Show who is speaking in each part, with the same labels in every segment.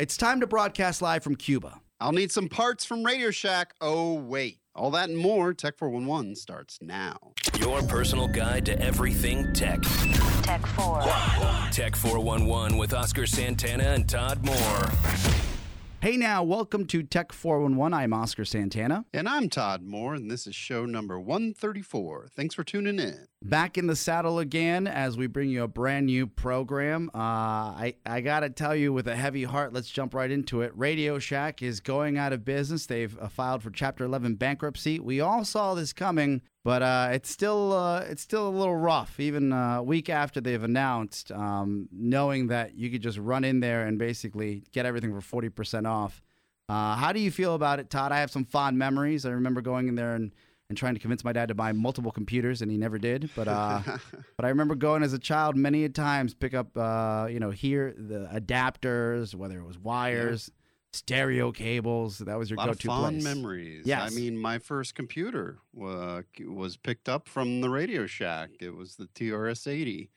Speaker 1: It's time to broadcast live from Cuba.
Speaker 2: I'll need some parts from Radio Shack. Oh, wait. All that and more, Tech 411 starts now.
Speaker 3: Your personal guide to everything tech.
Speaker 4: Tech 4.
Speaker 3: Tech 411 with Oscar Santana and Todd Moore.
Speaker 1: Hey now, welcome to Tech 411. I'm Oscar Santana.
Speaker 2: And I'm Todd Moore, and this is show number 134. Thanks for tuning in.
Speaker 1: Back in the saddle again as we bring you a brand new program. Uh, I, I got to tell you, with a heavy heart, let's jump right into it. Radio Shack is going out of business. They've uh, filed for Chapter 11 bankruptcy. We all saw this coming, but uh, it's still uh, it's still a little rough, even a week after they've announced, um, knowing that you could just run in there and basically get everything for 40% off. Uh, how do you feel about it, Todd? I have some fond memories. I remember going in there and and trying to convince my dad to buy multiple computers, and he never did. But uh, but I remember going as a child many a times pick up uh, you know here the adapters, whether it was wires, stereo cables. That was your
Speaker 2: lot of
Speaker 1: go-to
Speaker 2: fond
Speaker 1: place.
Speaker 2: memories.
Speaker 1: Yes.
Speaker 2: I mean, my first computer uh, was picked up from the Radio Shack. It was the TRS 80.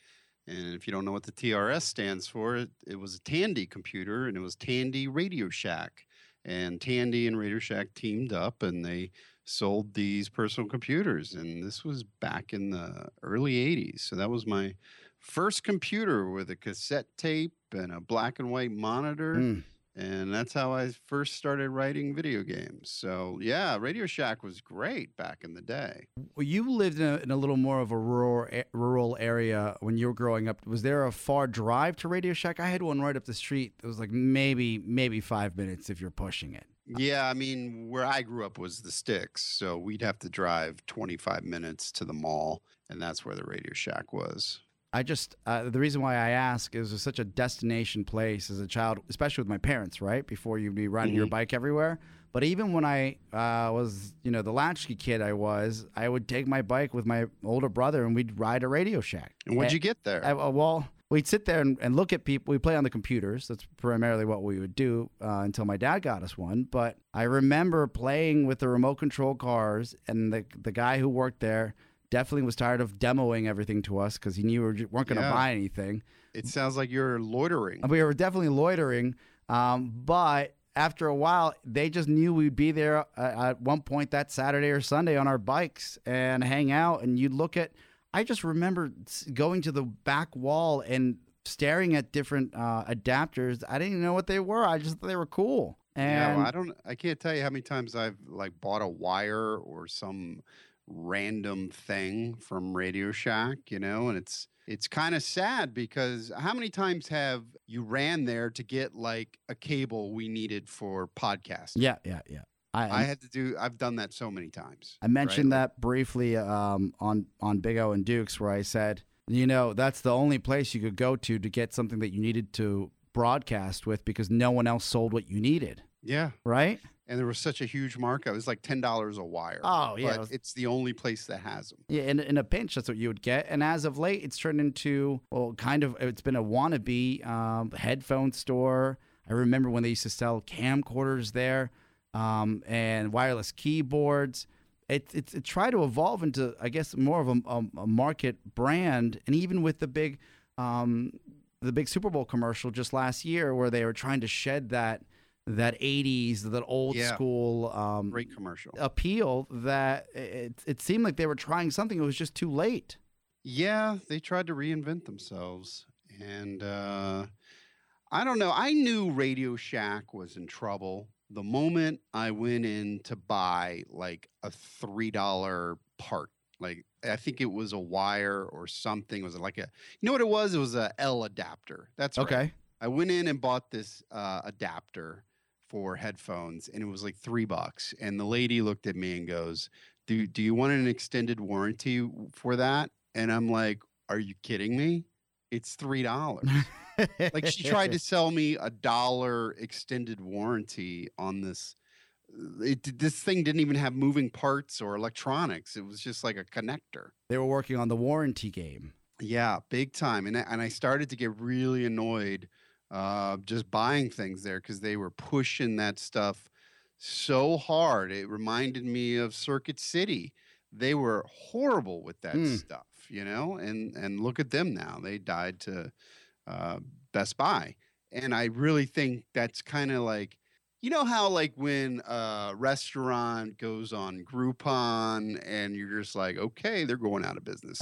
Speaker 2: And if you don't know what the TRS stands for, it, it was a Tandy computer and it was Tandy Radio Shack. And Tandy and Radio Shack teamed up and they sold these personal computers. And this was back in the early 80s. So that was my first computer with a cassette tape and a black and white monitor
Speaker 1: Mm.
Speaker 2: and that's how I first started writing video games. So yeah, Radio Shack was great back in the day.
Speaker 1: Well, you lived in a, in a little more of a rural a- rural area when you were growing up. Was there a far drive to Radio Shack? I had one right up the street. It was like maybe maybe five minutes if you're pushing it.
Speaker 2: Yeah, I mean, where I grew up was the sticks, so we'd have to drive 25 minutes to the mall, and that's where the Radio Shack was.
Speaker 1: I just uh, the reason why I ask is such a destination place as a child, especially with my parents, right? Before you'd be riding your bike everywhere. But even when I uh, was, you know, the latchkey kid I was, I would take my bike with my older brother and we'd ride a Radio Shack.
Speaker 2: And what'd you get there?
Speaker 1: I, uh, well, we'd sit there and, and look at people. We play on the computers. That's primarily what we would do uh, until my dad got us one. But I remember playing with the remote control cars, and the the guy who worked there definitely was tired of demoing everything to us because he knew we were- weren't going to
Speaker 2: Yeah.
Speaker 1: buy anything.
Speaker 2: it sounds like you're loitering.
Speaker 1: We were definitely loitering, um, but after a while, they just knew we'd be there uh, at one point that Saturday or Sunday on our bikes and hang out. And you'd look at. I just remember going to the back wall and staring at different uh, adapters. I didn't even know what they were. I just thought they were cool. And
Speaker 2: yeah, well, I don't. I can't tell you how many times I've like bought a wire or some random thing from Radio Shack, you know, and it's it's kind of sad because how many times have you ran there to get like a cable we needed for podcasting?
Speaker 1: yeah, yeah, yeah. I,
Speaker 2: I had to do. I've done that so many times.
Speaker 1: I mentioned
Speaker 2: right?
Speaker 1: that briefly um, on on Big O and Dukes, where I said, you know, that's the only place you could go to to get something that you needed to broadcast with because no one else sold what you needed,
Speaker 2: Yeah,
Speaker 1: right?
Speaker 2: and there was such a huge markup. It was like ten dollars a wire.
Speaker 1: Oh, yeah, was-
Speaker 2: it's the only place that has them.
Speaker 1: Yeah, in, in a pinch, that's what you would get. And as of late, it's turned into well, kind of. It's been a wannabe um, headphone store. I remember when they used to sell camcorders there um, and wireless keyboards. It, it, it tried to evolve into, I guess, more of a, a, market brand. And even with the big, um, the big Super Bowl commercial just last year, where they were trying to shed that that '80s, that old
Speaker 2: Yeah.
Speaker 1: school um,
Speaker 2: Great commercial.
Speaker 1: appeal that it, it seemed like they were trying something. It was just too late.
Speaker 2: Yeah, they tried to reinvent themselves. And uh, I don't know. I knew Radio Shack was in trouble the moment I went in to buy like a $3 part. Like, I think it was a wire or something. Was it was like a, you know what it was? It was a L adapter. That's right.
Speaker 1: Okay.
Speaker 2: I went in and bought this uh, adapter for headphones, and it was like three bucks. And the lady looked at me and goes, "Do do you want an extended warranty for that?" And I'm like, "Are you kidding me? It's three dollars." like she tried to sell me a dollar extended warranty on this. It, this thing didn't even have moving parts or electronics. It was just like a connector.
Speaker 1: They were working on the warranty game.
Speaker 2: Yeah, big time. And I, and I started to get really annoyed uh, just buying things there because they were pushing that stuff so hard. It reminded me of Circuit City. They were horrible with that
Speaker 1: Hmm.
Speaker 2: stuff, you know. And and look at them now. They died to uh, Best Buy. and I really think that's kind of like you know how like when a restaurant goes on Groupon and you're just like, okay, they're going out of business.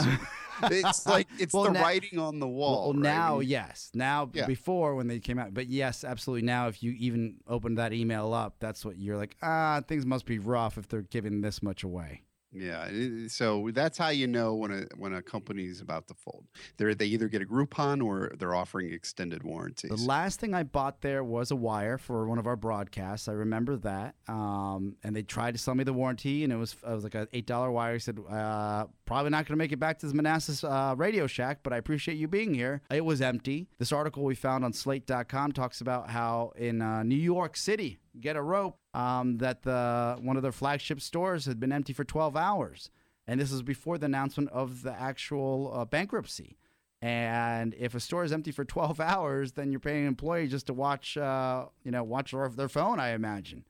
Speaker 2: it's like it's
Speaker 1: Well,
Speaker 2: the
Speaker 1: now-
Speaker 2: writing on the wall.
Speaker 1: Well,
Speaker 2: right?
Speaker 1: now, yes. Now,
Speaker 2: Yeah.
Speaker 1: before when they came out, but yes, absolutely. Now, if you even open that email up, that's what you're like. Ah, things must be rough if they're giving this much away.
Speaker 2: Yeah, so that's how you know when a when a company's about to fold. They're they either get a Groupon or they're offering extended warranties.
Speaker 1: The last thing I bought there was a wire for one of our broadcasts. I remember that. Um, and they tried to sell me the warranty, and it was it was like an eight dollar wire. He said, uh, "Probably not going to make it back to the Manassas uh, Radio Shack, but I appreciate you being here." It was empty. This article we found on Slate.com talks about how in uh, New York City, get a rope, um, that the one of their flagship stores had been empty for twelve hours, and this was before the announcement of the actual uh, bankruptcy. And if a store is empty for 12 hours, then you're paying an employee just to watch, uh, you know, watch their, their phone. I imagine.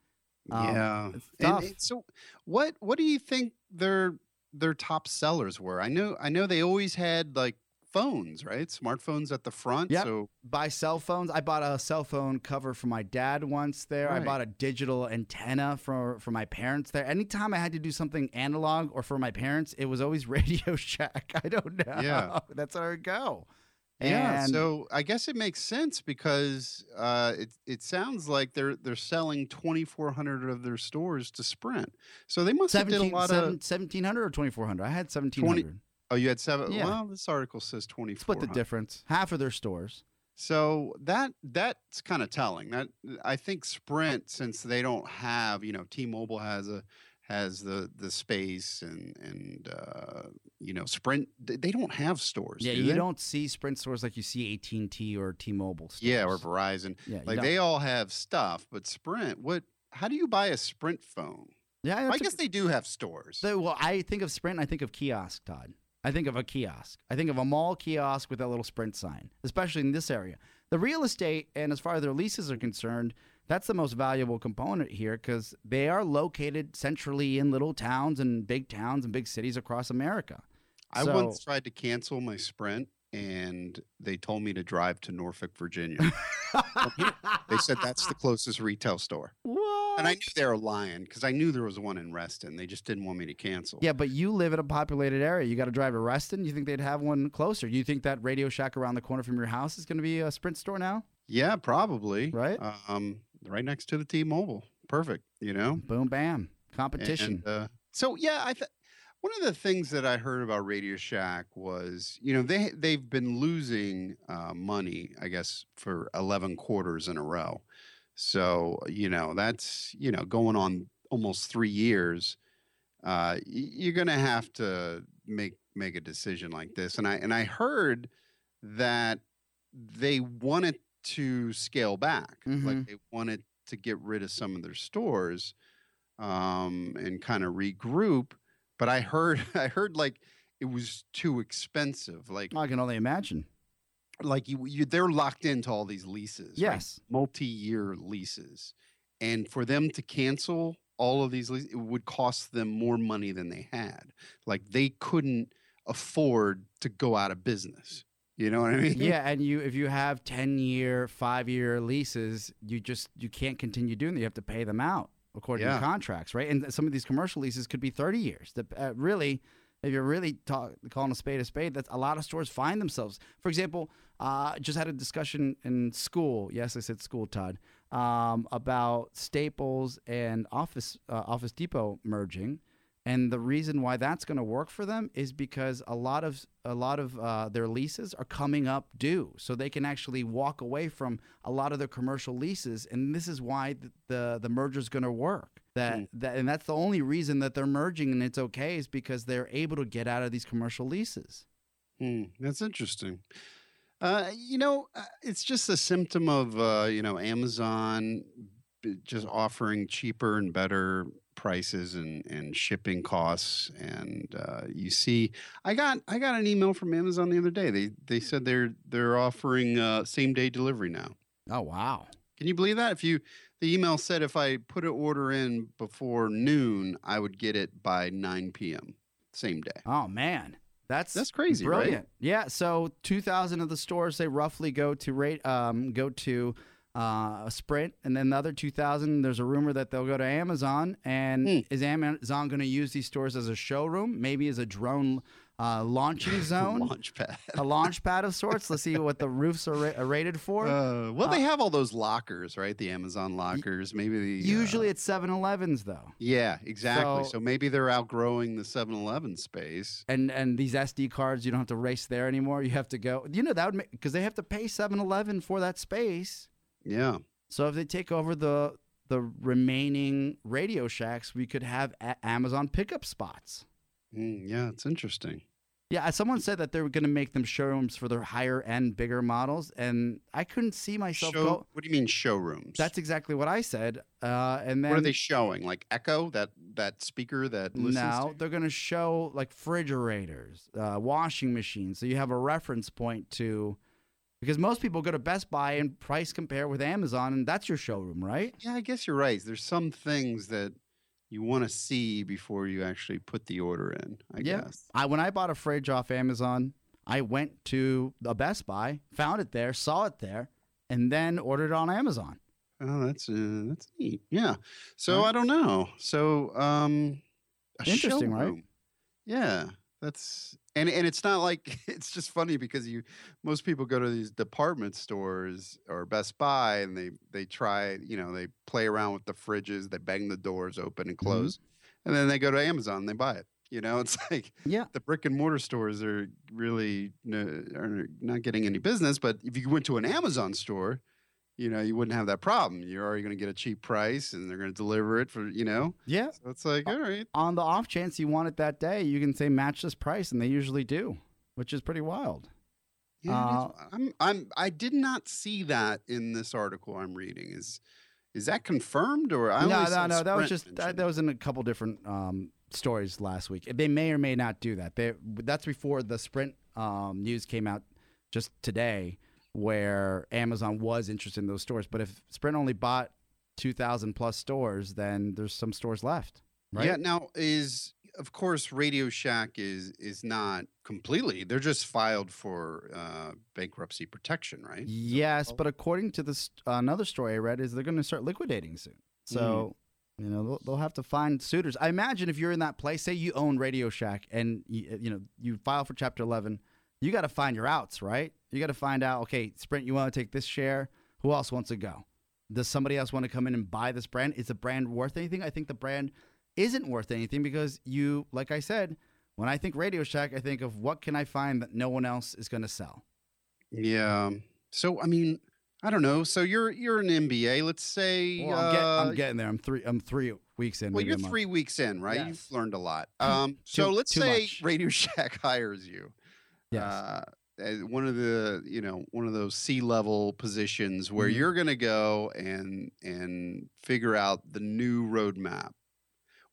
Speaker 1: Um,
Speaker 2: yeah.
Speaker 1: it's
Speaker 2: And so what what do you think their their top sellers were? I know I know they always had like phones, right? Smartphones at the front.
Speaker 1: Yeah.
Speaker 2: So
Speaker 1: Buy cell phones. I bought a cell phone cover for my dad once there. I bought a digital antenna for for my parents there. Anytime I had to do something analog or for my parents, it was always Radio Shack. I don't know.
Speaker 2: Yeah.
Speaker 1: That's where I go.
Speaker 2: yeah, so I guess it makes sense because uh, it it sounds like they're they're selling twenty four hundred of their stores to Sprint. So they must have did a lot of
Speaker 1: 1700 or 2400. I had 1700.
Speaker 2: Oh, you had seven.
Speaker 1: Yeah.
Speaker 2: Well, this article says twenty.
Speaker 1: Split the difference. Half of their stores.
Speaker 2: So that that's kind of telling. That I think Sprint, since they don't have, you know, T-Mobile has a has the the space and and uh, you know Sprint they don't have stores.
Speaker 1: Yeah,
Speaker 2: do
Speaker 1: you don't see Sprint stores like you see AT and T or T-Mobile. Stores.
Speaker 2: Yeah, or Verizon.
Speaker 1: yeah,
Speaker 2: Like
Speaker 1: don't.
Speaker 2: they all have stuff, but Sprint, what? How do you buy a Sprint phone?
Speaker 1: Yeah,
Speaker 2: I
Speaker 1: a
Speaker 2: guess
Speaker 1: good-
Speaker 2: they do have stores.
Speaker 1: So, well, I think of Sprint. I think of kiosk, Todd. I think of a kiosk. I think of a mall kiosk with a little Sprint sign, especially in this area. The real estate, and as far as their leases are concerned, that's the most valuable component here because they are located centrally in little towns and big towns and big cities across America.
Speaker 2: I
Speaker 1: So-
Speaker 2: once tried to cancel my Sprint, and they told me to drive to Norfolk, Virginia. they said that's the closest retail store.
Speaker 1: what?
Speaker 2: And I knew they were lying because I knew there was one in Reston. They just didn't want me to cancel.
Speaker 1: Yeah, but you live in a populated area. You got to drive to Reston. You think they'd have one closer? You think that Radio Shack around the corner from your house is going to be a Sprint store now?
Speaker 2: Yeah, probably.
Speaker 1: Right?
Speaker 2: Um, right next to the T-Mobile. Perfect. You know.
Speaker 1: Boom, bam, competition.
Speaker 2: And, uh, so yeah, I th- one of the things that I heard about Radio Shack was, you know, they they've been losing uh, money, I guess, for eleven quarters in a row. So you know, that's you know going on almost three years. Uh, you're gonna have to make make a decision like this, and I and I heard that they wanted to scale back,
Speaker 1: Mhm.
Speaker 2: like they wanted to get rid of some of their stores um, and kind of regroup. But I heard, I heard like it was too expensive. Like,
Speaker 1: I can only imagine.
Speaker 2: like you, you, they're locked into all these leases. right?
Speaker 1: Yes.
Speaker 2: multi-year leases, and for them to cancel all of these leases, it would cost them more money than they had. Like they couldn't afford to go out of business. You know what I mean?
Speaker 1: yeah, and you if you have ten year, five year leases, you just you can't continue doing that. You have to pay them out according
Speaker 2: Yeah.
Speaker 1: to contracts, right? And some of these commercial leases could be thirty years. The, uh, really, if you're really talk, calling a spade a spade, that's a lot of stores find themselves. For example, uh, just had a discussion in school. Yes, I said school, Todd, um, about Staples and Office uh, Office Depot merging. And the reason why that's going to work for them is because a lot of a lot of uh, their leases are coming up due, so they can actually walk away from a lot of their commercial leases, and this is why the the, the merger is going to work. That,
Speaker 2: Hmm.
Speaker 1: that and that's the only reason that they're merging and it's okay is because they're able to get out of these commercial leases.
Speaker 2: Hmm, that's interesting. Uh, you know, uh, it's just a symptom of uh, you know Amazon just offering cheaper and better prices and and shipping costs. And uh, you see, I got I got an email from Amazon the other day. They they said they're they're offering uh, same day delivery now.
Speaker 1: Oh wow!
Speaker 2: Can you believe that? If you the email said if I put an order in before noon, I would get it by 9 p.m. same day.
Speaker 1: Oh man, That's
Speaker 2: That's crazy, right?
Speaker 1: brilliant. Yeah. So 2,000 of the stores they roughly go to rate um, go to uh, Sprint, and then the other 2,000. There's a rumor that they'll go to Amazon. And
Speaker 2: Hmm.
Speaker 1: is Amazon going to use these stores as a showroom, maybe as a drone uh, launching zone,
Speaker 2: Launch pad.
Speaker 1: a launch pad of sorts? Let's see what the roofs are, ra- are rated for.
Speaker 2: Uh, well, they have all those lockers, right? The Amazon lockers. Maybe the,
Speaker 1: Usually
Speaker 2: uh,
Speaker 1: it's 7-Elevens though.
Speaker 2: yeah, exactly.
Speaker 1: So-
Speaker 2: So, maybe they're outgrowing the 7-Eleven space.
Speaker 1: and and these SD cards, you don't have to race there anymore. You have to go. You know that would make because they have to pay 7-Eleven for that space.
Speaker 2: Yeah.
Speaker 1: So if they take over the the remaining Radio Shacks, we could have a- Amazon pickup spots.
Speaker 2: Mm, yeah, it's interesting.
Speaker 1: Yeah, someone said that they were going to make them showrooms for their higher end, bigger models, and I couldn't see myself
Speaker 2: Show,
Speaker 1: go.
Speaker 2: what do you mean showrooms?
Speaker 1: That's exactly what I said. Uh, and then
Speaker 2: what are they showing? Like Echo, that that speaker that to?
Speaker 1: they're going to show like refrigerators, uh, washing machines, so you have a reference point to. Because most people go to Best Buy and price compare with Amazon, and that's your showroom, right?
Speaker 2: Yeah, I guess you're right. There's some things that you want to see before you actually put the order in. I
Speaker 1: Yeah.
Speaker 2: guess.
Speaker 1: I when I bought a fridge off Amazon, I went to a Best Buy, found it there, saw it there, and then ordered it on Amazon.
Speaker 2: Oh, that's uh, that's neat. Yeah. So
Speaker 1: Right.
Speaker 2: I don't know. So um, a
Speaker 1: Interesting, right?
Speaker 2: showroom. Yeah, that's and and it's not like it's just funny because you most people go to these department stores or Best Buy and they they try you know they play around with the fridges they bang the doors open and
Speaker 1: Mhm.
Speaker 2: close and then they go to Amazon and they buy it. You know, it's like
Speaker 1: Yeah.
Speaker 2: the brick and mortar stores are really no, are not getting any business. But if you went to an Amazon store, you know, you wouldn't have that problem. You're already going to get a cheap price, and they're going to deliver it for you know.
Speaker 1: Yeah.
Speaker 2: So it's like, all right,
Speaker 1: On the off chance you want it that day, you can say match this price, and they usually do, which is pretty wild.
Speaker 2: yeah.
Speaker 1: Uh,
Speaker 2: I'm I'm I did not see that in this article I'm reading. Is is that confirmed or I
Speaker 1: no, no, no. That was just that, that was in a couple different um, stories last week. They may or may not do that. They that's before the Sprint um, news came out just today, where Amazon was interested in those stores. But if Sprint only bought two thousand plus stores, then there's some stores left, right?
Speaker 2: Yeah. Now is of course Radio Shack is is not completely. They're just filed for uh, bankruptcy protection, right?
Speaker 1: Yes, but according to this another story I read, is they're going to start liquidating soon. So you know they'll, they'll have to find suitors. I imagine if you're in that place, say you own Radio Shack, and you, you know you file for Chapter 11, you got to find your outs, right? You got to find out. Okay, Sprint, you want to take this share? Who else wants to go? Does somebody else want to come in and buy this brand? Is the brand worth anything? I think the brand isn't worth anything because you, like I said, when I think Radio Shack, I think of what can I find that no one else is going to sell.
Speaker 2: Yeah. So I mean, I don't know. So you're you're an MBA. Let's say.
Speaker 1: Well, I'm, get,
Speaker 2: uh,
Speaker 1: I'm getting there. I'm three. I'm three weeks in.
Speaker 2: well, you're
Speaker 1: month.
Speaker 2: three weeks in, right?
Speaker 1: Yes.
Speaker 2: You've learned a lot. Um, so let's say
Speaker 1: much.
Speaker 2: Radio Shack hires you.
Speaker 1: Yes.
Speaker 2: Uh, one of the you know one of those C-level positions where
Speaker 1: Mhm.
Speaker 2: you're going to go and and figure out the new roadmap.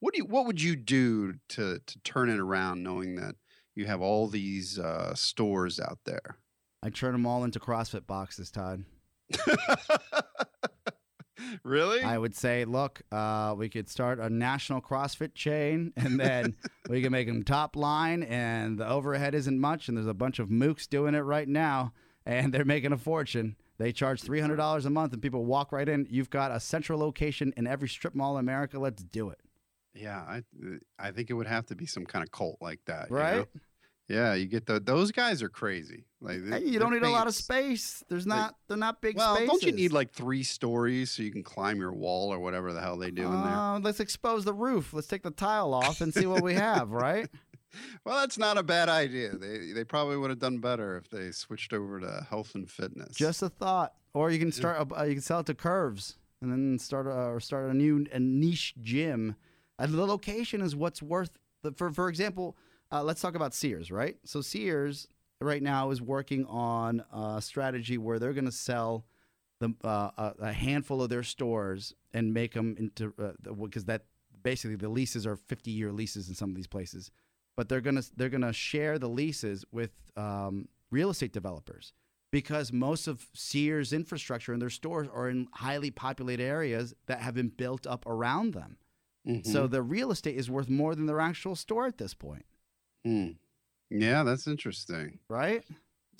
Speaker 2: What do you what would you do to to turn it around, knowing that you have all these uh, stores out there?
Speaker 1: I turn them all into CrossFit boxes, Todd.
Speaker 2: really?
Speaker 1: I would say, look, uh, we could start a national CrossFit chain, and then we can make them top line, and the overhead isn't much, and there's a bunch of mooks doing it right now, and they're making a fortune. They charge three hundred dollars a month, and people walk right in. You've got a central location in every strip mall in America. Let's do it,
Speaker 2: Yeah, I I think it would have to be some kind of cult like that, you know? Yeah, you get the those guys are crazy. Like
Speaker 1: And you don't need a lot of space. There's not. They're not big
Speaker 2: Well,
Speaker 1: spaces.
Speaker 2: don't you need like three stories so you can climb your wall or whatever the hell they do in there?
Speaker 1: Uh, let's expose the roof. Let's take the tile off and see what we have, right?
Speaker 2: Well, that's not a bad idea. They they probably would have done better if they switched over to health and fitness.
Speaker 1: Just a thought. Or you can start. Uh, you can sell it to Curves and then start a, or start a new a niche gym. And the location is what's worth. The, for for example, uh, let's talk about Sears, right? So Sears right now is working on a strategy where they're going to sell the uh, a, handful of their stores and make them into because that basically the leases are 50 year leases in some of these places but they're gonna they're gonna share the leases with um, real estate developers because most of Sears infrastructure and their stores are in highly populated areas that have been built up around them.
Speaker 2: Mhm.
Speaker 1: So the real estate is worth more than their actual store at this point.
Speaker 2: Hmm. Yeah, that's interesting.
Speaker 1: right?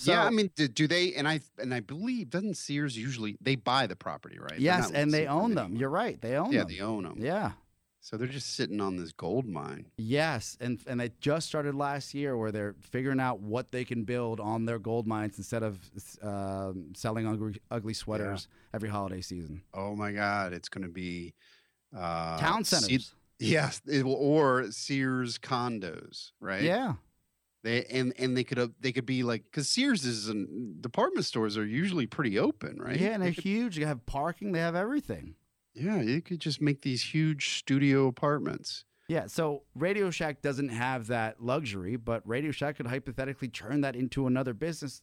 Speaker 2: yeah, I mean, do, do they? And I and I believe doesn't Sears usually they buy the property, right?
Speaker 1: Yes, and they own them.
Speaker 2: anyone.
Speaker 1: You're right. They own them.
Speaker 2: yeah,
Speaker 1: them.
Speaker 2: they own them.
Speaker 1: yeah.
Speaker 2: So they're just sitting on this gold mine.
Speaker 1: Yes, and and they just started last year where they're figuring out what they can build on their gold mines instead of um selling ugly, ugly sweaters every holiday season.
Speaker 2: Oh my God, it's going to be uh,
Speaker 1: Town centers.
Speaker 2: Yes, it will, or Sears condos, right?
Speaker 1: Yeah.
Speaker 2: They and and they could uh, they could be like because Sears is an department stores are usually pretty open, right?
Speaker 1: Yeah, and
Speaker 2: They
Speaker 1: they're huge. They have parking. They have everything.
Speaker 2: yeah, you could just make these huge studio apartments.
Speaker 1: Yeah, so Radio Shack doesn't have that luxury, but Radio Shack could hypothetically turn that into another business.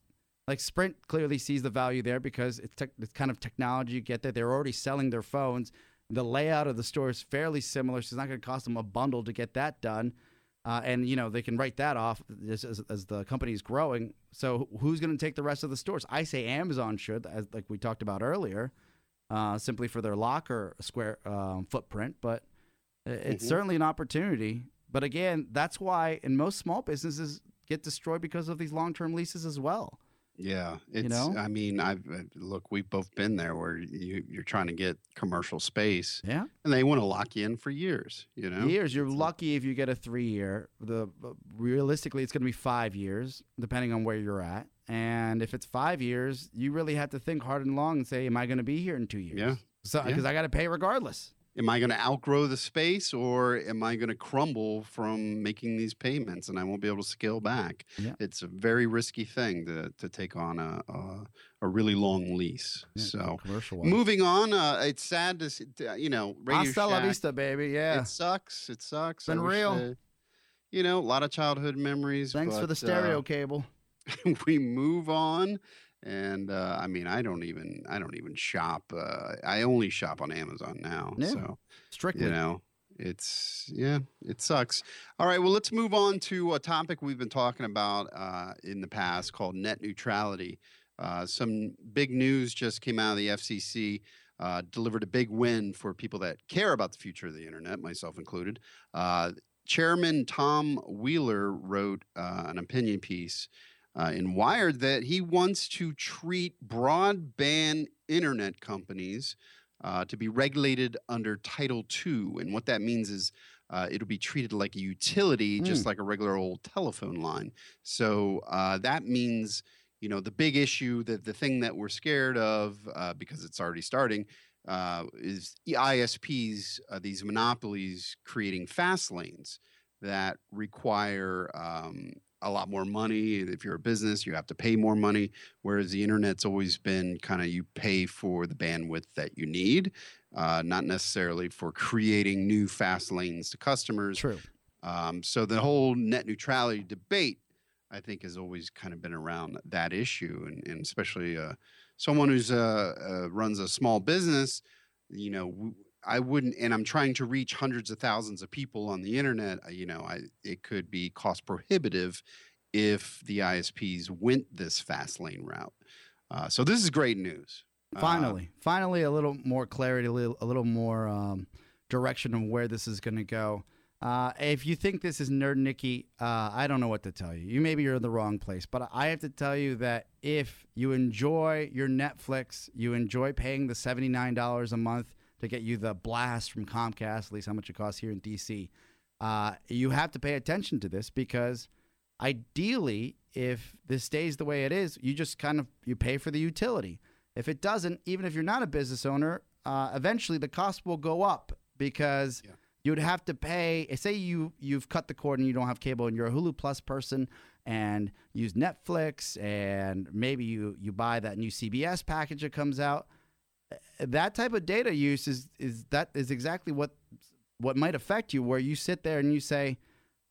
Speaker 1: Like Sprint clearly sees the value there because it's, tech it's kind of technology you get there. They're already selling their phones. The layout of the store is fairly similar, so it's not going to cost them a bundle to get that done. Uh, and you know they can write that off as, as, as the company is growing. So who's going to take the rest of the stores? I say Amazon should, as like we talked about earlier, uh, simply for their locker square um, footprint. But i- it's
Speaker 2: Mhm.
Speaker 1: certainly an opportunity. But again, that's why in most small businesses get destroyed because of these long-term leases as well.
Speaker 2: Yeah, it's.
Speaker 1: know?
Speaker 2: I mean, I've uh, look. We've both been there where you you're trying to get commercial space,
Speaker 1: Yeah,
Speaker 2: and they want to lock you in for years. You know,
Speaker 1: years. You're lucky if you get a three-year. The uh, realistically, it's going to be five years, depending on where you're at. And if it's five years, you really have to think hard and long and say, "Am I going to be here in two years?"
Speaker 2: Yeah.
Speaker 1: So
Speaker 2: Yeah.
Speaker 1: because I got to pay regardless.
Speaker 2: Am I going to outgrow the space, or am I going to crumble from making these payments, and I won't be able to scale back?
Speaker 1: Yeah.
Speaker 2: It's a very risky thing to to take on a a, a really long lease.
Speaker 1: Yeah,
Speaker 2: So. Moving on, uh, it's sad to, see, you know, Radio
Speaker 1: Hasta la
Speaker 2: Shack,
Speaker 1: vista, baby. Yeah.
Speaker 2: It sucks. It sucks.
Speaker 1: Been real.
Speaker 2: you know, a lot of childhood memories.
Speaker 1: Thanks for the stereo
Speaker 2: uh,
Speaker 1: cable.
Speaker 2: we move on, and uh, I mean, I don't even, I don't even shop. Uh, I only shop on Amazon now.
Speaker 1: Yeah.
Speaker 2: So
Speaker 1: Strictly.
Speaker 2: you know, it's yeah, it sucks. All right, well, let's move on to a topic we've been talking about uh, in the past called net neutrality. Uh, some big news just came out of the FCC. Uh, delivered a big win for people that care about the future of the internet, myself included. Uh, Chairman Tom Wheeler wrote uh, an opinion piece uh, in Wired that he wants to treat broadband internet companies uh, to be regulated under Title II. And what that means is uh, it'll be treated like a utility, just like a regular old telephone line. So uh, that means, you know, the big issue, that the thing that we're scared of, uh, because it's already starting, uh, is ISPs, uh, these monopolies creating fast lanes that require um, a lot more money. If you're a business, you have to pay more money. Whereas the internet's always been kind of you pay for the bandwidth that you need, uh, not necessarily for creating new fast lanes to customers.
Speaker 1: True.
Speaker 2: Um, so the whole net neutrality debate, I think, has always kind of been around that issue, and, and especially uh, someone who's uh, uh, runs a small business. You know, I wouldn't, and I'm trying to reach hundreds of thousands of people on the internet. uh, You know, I it could be cost prohibitive if the ISPs went this fast lane route. Uh, so this is great news. Uh,
Speaker 1: Finally, finally, a little more clarity, a little, a little more um, direction of where this is going to go. Uh, if you think this is nerd Nicky, uh, I don't know what to tell you. You maybe you're in the wrong place, but I have to tell you that if you enjoy your Netflix, you enjoy paying the seventy nine dollars a month to get you the blast from Comcast, at least how much it costs here in DC. Uh, you have to pay attention to this because ideally, if this stays the way it is, you just kind of you pay for the utility. If it doesn't, even if you're not a business owner, uh, eventually the cost will go up because
Speaker 2: Yeah.
Speaker 1: you would have to pay. Say you you've cut the cord and you don't have cable and you're a Hulu Plus person and use Netflix and maybe you you buy that new CBS package that comes out. That type of data use is is that is exactly what what might affect you. Where you sit there and you say,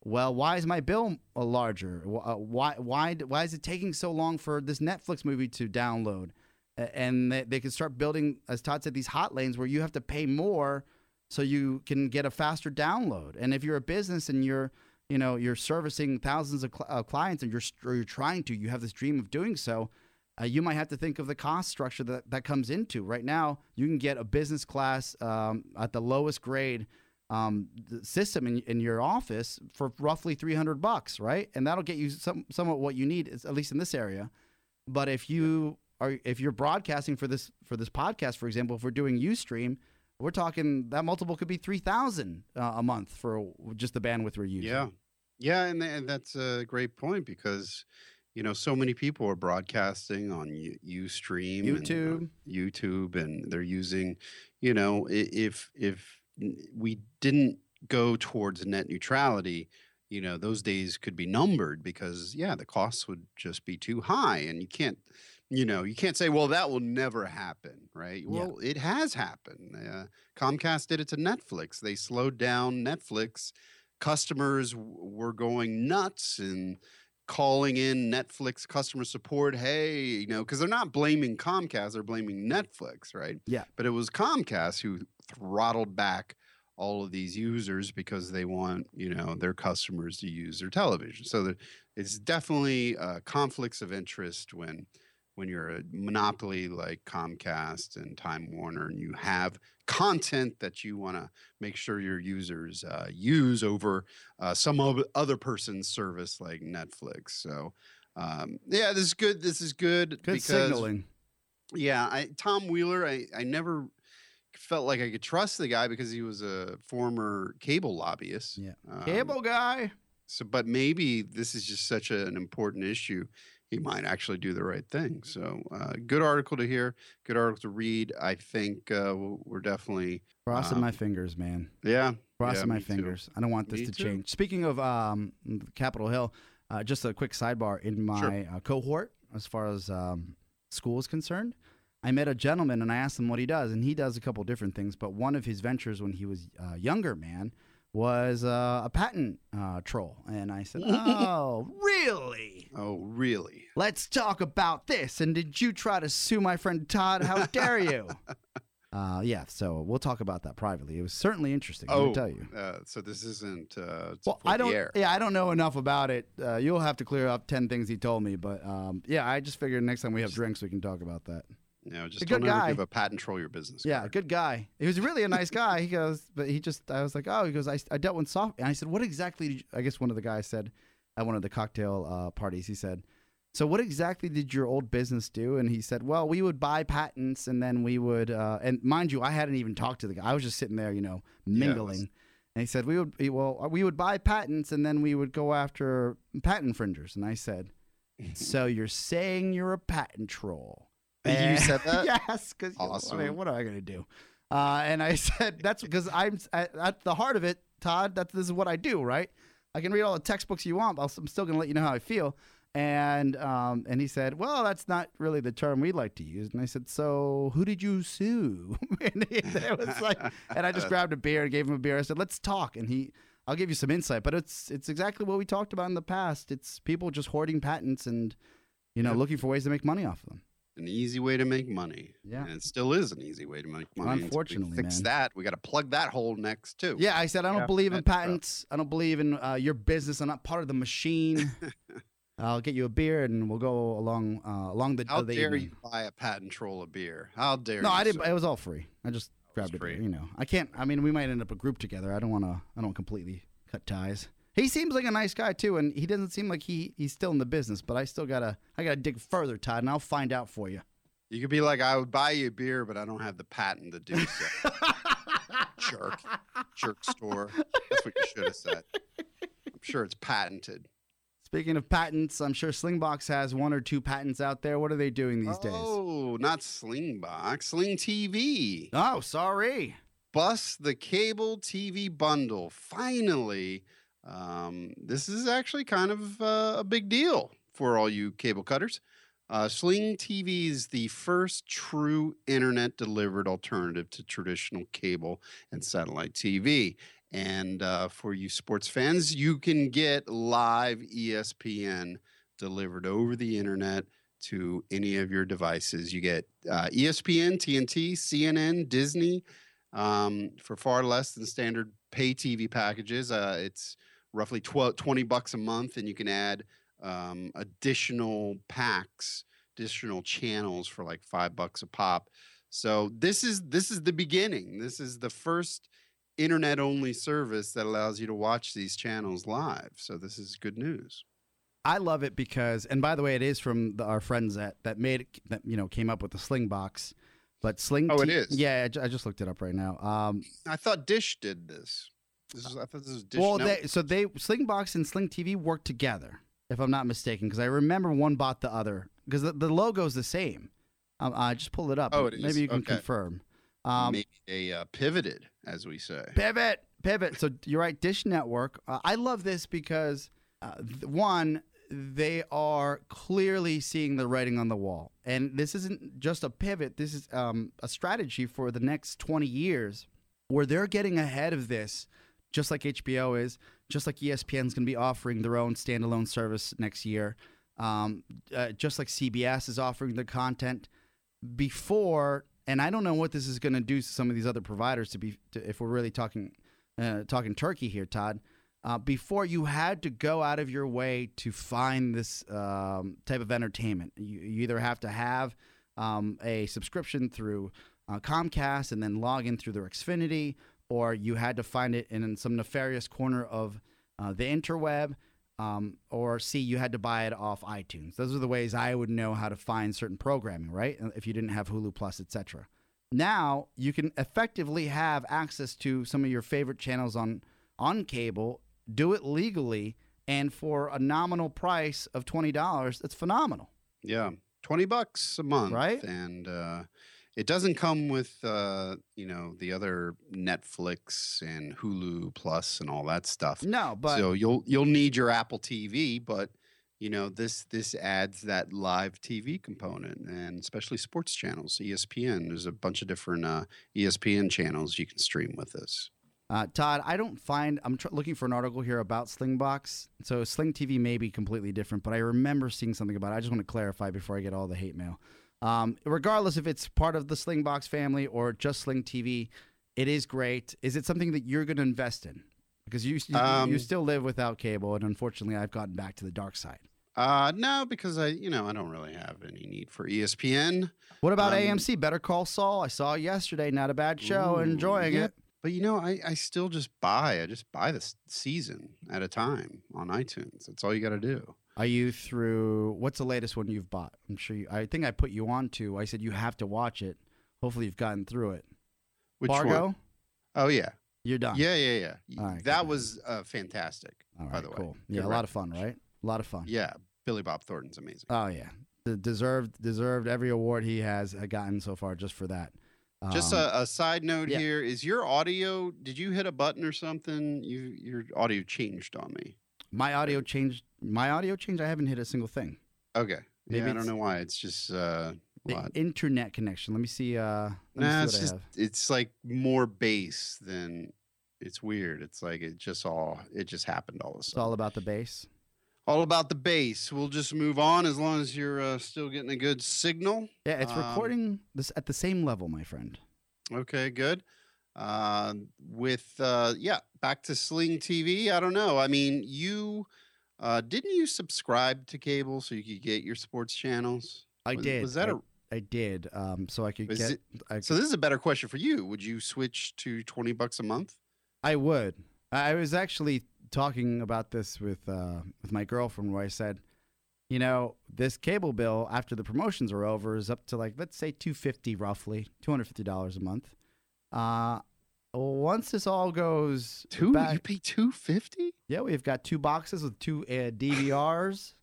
Speaker 1: well, why is my bill larger? Uh, Why, why, why is it taking so long for this Netflix movie to download? And they, they can start building, as Todd said, these hot lanes where you have to pay more so you can get a faster download. And if you're a business and you're, you know, you're servicing thousands of cl- uh, clients and you're, you're trying to, you have this dream of doing so, uh, you might have to think of the cost structure that that comes into. Right now, you can get a business class um, at the lowest grade um, the system in, in your office for roughly 300 bucks, right? And that'll get you some somewhat what you need, at least in this area. But if you are if you're broadcasting for this for this podcast, for example, if we're doing UStream, we're talking that multiple could be 3,000 uh, a month for just the bandwidth we're using.
Speaker 2: Yeah, yeah, and, and that's a great point because you know so many people are broadcasting on U- UStream, and, uh,
Speaker 1: YouTube.
Speaker 2: YouTube, and they're using, you know, if if we didn't go towards net neutrality, you know, those days could be numbered because yeah, the costs would just be too high, and you can't. You know, you can't say, "Well, that will never happen," right?
Speaker 1: Yeah.
Speaker 2: Well, it has happened. Uh, Comcast did it to Netflix. They slowed down Netflix customers w- were going nuts and calling in Netflix customer support. Hey, you know, because they're not blaming Comcast, they're blaming Netflix, right?
Speaker 1: Yeah.
Speaker 2: But it was Comcast who throttled back all of these users because they want, you know, their customers to use their television. So that it's definitely uh, conflicts of interest when when you're a monopoly like Comcast and Time Warner and you have content that you want to make sure your users uh, use over uh, some other person's service like Netflix. So, um, yeah, this is good. This is good.
Speaker 1: Good
Speaker 2: because,
Speaker 1: signaling.
Speaker 2: Yeah, I, Tom Wheeler, I, I never felt like I could trust the guy because he was a former cable lobbyist.
Speaker 1: Yeah.
Speaker 2: Um,
Speaker 1: Cable guy.
Speaker 2: So, but maybe this is just such a, an important issue. He might actually do the right thing. So, uh, good article to hear. Good article to read. I think uh, we're definitely,
Speaker 1: Crossing
Speaker 2: um,
Speaker 1: my fingers, man.
Speaker 2: yeah,
Speaker 1: Crossing
Speaker 2: yeah,
Speaker 1: my
Speaker 2: me too.
Speaker 1: fingers. I don't want this
Speaker 2: Me
Speaker 1: to
Speaker 2: too.
Speaker 1: change. Speaking of um, Capitol Hill, uh, just a quick sidebar. In my uh, cohort, as far as um, school is concerned, I met a gentleman and I asked him what he does, and he does a couple different things. But one of his ventures when he was uh, younger, man, was uh, a patent uh, troll. And I said, "Oh, really?
Speaker 2: Oh, really?
Speaker 1: Let's talk about this." And did you try to sue my friend Todd? How dare you? Uh, yeah, so we'll talk about that privately. It was certainly interesting. Let me
Speaker 2: Oh,
Speaker 1: tell you.
Speaker 2: Uh, so this isn't uh,
Speaker 1: Well, I don't. Yeah, I don't know enough about it. Uh, you'll have to clear up ten things he told me, but um, yeah, I just figured next time we have drinks, we can talk about that.
Speaker 2: Know, just
Speaker 1: a
Speaker 2: don't ever
Speaker 1: guy.
Speaker 2: give a patent troll your business.
Speaker 1: Yeah,
Speaker 2: card.
Speaker 1: good guy. He was really a nice guy. He goes, but he just, I was like, oh, he goes, I, I dealt with soft. And I said, what exactly? Did you, I guess one of the guys said at one of the cocktail uh, parties, he said, so what exactly did your old business do? And he said, well, we would buy patents and then we would, uh, and mind you, I hadn't even talked to the guy. I was just sitting there, you know, mingling. And he said, we would, well, we would buy patents and then we would go after patent infringers. And I said, so you're saying you're a patent troll?
Speaker 2: You said that?
Speaker 1: yes, because I mean, what am I going to do? Uh, and I said, that's because I'm at, at the heart of it, Todd. That's this is what I do, right? I can read all the textbooks you want, but I'm still going to let you know how I feel. And um, and he said, well, that's not really the term we like to use. And I said, so who did you sue? and it was like, and I just grabbed a beer and gave him a beer. I said, let's talk. And he, I'll give you some insight, but it's it's exactly what we talked about in the past. It's people just hoarding patents and you know looking for ways to make money off of them.
Speaker 2: An easy way to make money.
Speaker 1: Yeah.
Speaker 2: And it still is an easy way to make money. Until we
Speaker 1: Unfortunately,
Speaker 2: fix
Speaker 1: man.
Speaker 2: that. We got to plug that hole next too.
Speaker 1: Yeah, I said I don't
Speaker 2: Yeah,
Speaker 1: believe in
Speaker 2: that's rough.
Speaker 1: patents. I don't believe in uh, your business. I'm not part of the machine. I'll get you a beer and we'll go along uh, along the.
Speaker 2: How
Speaker 1: the
Speaker 2: dare
Speaker 1: evening.
Speaker 2: you buy a patent troll a beer? How dare you?
Speaker 1: No,
Speaker 2: you?
Speaker 1: I didn't.
Speaker 2: sir?
Speaker 1: It was all free. I just grabbed a beer. You know, I can't. I mean, we might end up a group together. I don't want to. I don't completely cut ties. He seems like a nice guy too, and he doesn't seem like he he's still in the business. But I still gotta. I gotta dig further, Todd, and I'll find out for you.
Speaker 2: You could be like, I would buy you a beer, but I don't have the patent to do so. Jerk. Jerk store. That's what you should have said. I'm sure it's patented.
Speaker 1: Speaking of patents, I'm sure Slingbox has one or two patents out there. What are they doing these days?
Speaker 2: Oh, not Slingbox, Sling TV.
Speaker 1: Oh, sorry.
Speaker 2: Bust the cable TV bundle. Finally, um, this is actually kind of uh, a big deal for all you cable cutters. Uh, Sling TV is the first true internet delivered alternative to traditional cable and satellite TV. And uh, for you sports fans, you can get live ESPN delivered over the internet to any of your devices. You get uh, ESPN, TNT, CNN, Disney um, for far less than standard pay TV packages. Uh, it's roughly 12, 20 bucks a month, and you can add um, additional packs, additional channels for like five bucks a pop. So this is this is the beginning. This is the first internet only service that allows you to watch these channels live. So this is good news.
Speaker 1: I love it because, and by the way, it is from the, our friends that that made it, that you know came up with the Sling box. But Sling,
Speaker 2: Oh, it
Speaker 1: T-
Speaker 2: is?
Speaker 1: Yeah, I I just looked it up right now. Um,
Speaker 2: I thought Dish did this. This is, I thought this was Dish.
Speaker 1: well,
Speaker 2: Network.
Speaker 1: they, so they Slingbox and Sling TV work together, if I'm not mistaken, because I remember one bought the other because the, the logo's the same. Um, I just pulled it up.
Speaker 2: Oh, it is?
Speaker 1: Maybe you can
Speaker 2: Okay.
Speaker 1: confirm. Um,
Speaker 2: Maybe they uh, pivoted, as we say.
Speaker 1: Pivot, pivot. So you're right, Dish Network. Uh, I love this because uh, th- one, they are clearly seeing the writing on the wall, and this isn't just a pivot. This is um, a strategy for the next 20 years, where they're getting ahead of this, just like HBO is, just like E ESPN's going to be offering their own standalone service next year, um, uh, just like CBS is offering the content before, and I don't know what this is going to do to some of these other providers. To be, to, if we're really talking, uh, talking turkey here, Todd. Uh, before you had to go out of your way to find this um, type of entertainment. You, you either have to have um, a subscription through uh, Comcast and then log in through their Xfinity, or you had to find it in some nefarious corner of uh, the interweb, um, or C, you had to buy it off iTunes. Those are the ways I would know how to find certain programming, right? If you didn't have Hulu Plus, etc. Now you can effectively have access to some of your favorite channels on on cable, do it legally, and for a nominal price of twenty dollars, that's phenomenal.
Speaker 2: Yeah, twenty bucks a month,
Speaker 1: Right.
Speaker 2: And uh, it doesn't come with uh, you know the other Netflix and Hulu Plus and all that stuff.
Speaker 1: No, but
Speaker 2: so you'll you'll need your Apple TV, but you know this this adds that live TV component, and especially sports channels, ESPN. There's a bunch of different uh, ESPN channels you can stream with this.
Speaker 1: Uh, Todd, I don't find. I'm tr- looking for an article here about Slingbox. So Sling TV may be completely different, but I remember seeing something about it. I just want to clarify before I get all the hate mail. Um, regardless if it's part of the Slingbox family or just Sling TV, it is great. Is it something that you're going to invest in? Because you you, you
Speaker 2: Um,
Speaker 1: still live without cable, and unfortunately, I've gotten back to the dark side.
Speaker 2: Uh, no, because I you know I don't really have any need for ESPN.
Speaker 1: What about
Speaker 2: Um,
Speaker 1: AMC? Better Call Saul. I saw it yesterday. Not a bad show.
Speaker 2: Ooh,
Speaker 1: Enjoying it.
Speaker 2: But you know, I, I still just buy. I just buy this season at a time on iTunes. That's all you got to do.
Speaker 1: Are you through? What's the latest one you've bought? I'm sure. You, I think I put you on to. I said you have to watch it. Hopefully, you've gotten through it.
Speaker 2: Which
Speaker 1: Fargo.
Speaker 2: one? Oh yeah,
Speaker 1: You're done.
Speaker 2: yeah, yeah, yeah.
Speaker 1: Right,
Speaker 2: that
Speaker 1: good.
Speaker 2: was uh, fantastic.
Speaker 1: All right.
Speaker 2: by the way.
Speaker 1: cool. Yeah,
Speaker 2: Good
Speaker 1: a lot of fun, right? A lot of fun.
Speaker 2: Yeah, Billy Bob Thornton's amazing.
Speaker 1: Oh yeah. The deserved deserved every award he has uh, gotten so far just for that.
Speaker 2: Just
Speaker 1: Um,
Speaker 2: a, a side note
Speaker 1: yeah.
Speaker 2: here: is your audio? Did you hit a button or something? You your audio changed on me.
Speaker 1: My audio changed. My audio changed. I haven't hit a single thing.
Speaker 2: Okay.
Speaker 1: Maybe
Speaker 2: yeah, I don't know why. It's just uh,
Speaker 1: internet connection. Let me see. Uh, let
Speaker 2: Nah,
Speaker 1: see
Speaker 2: it's just it's like more bass than it's weird. It's like it just all it just happened all of a
Speaker 1: It's
Speaker 2: sudden.
Speaker 1: all about the bass.
Speaker 2: all about the bass. We'll just move on as long as you're uh, still getting a good signal.
Speaker 1: Yeah, it's
Speaker 2: Um,
Speaker 1: recording this at the same level, my friend.
Speaker 2: Okay, good. Uh, with uh, yeah, back to Sling TV. I don't know. I mean, you uh, didn't you subscribe to cable so you could get your sports channels?
Speaker 1: I
Speaker 2: was,
Speaker 1: did.
Speaker 2: Was that
Speaker 1: I,
Speaker 2: a
Speaker 1: I did. Um, so I could get.
Speaker 2: it-
Speaker 1: I,
Speaker 2: so? This is a better question for you. Would you switch to twenty bucks a month?
Speaker 1: I would. I was actually talking about this with uh, with my girlfriend, where I said, you know, this cable bill after the promotions are over is up to like let's say two fifty roughly, two hundred fifty dollars a month. Uh, once this all goes
Speaker 2: Two?
Speaker 1: back,
Speaker 2: You pay two fifty?
Speaker 1: yeah, we've got two boxes with two uh, DVRs.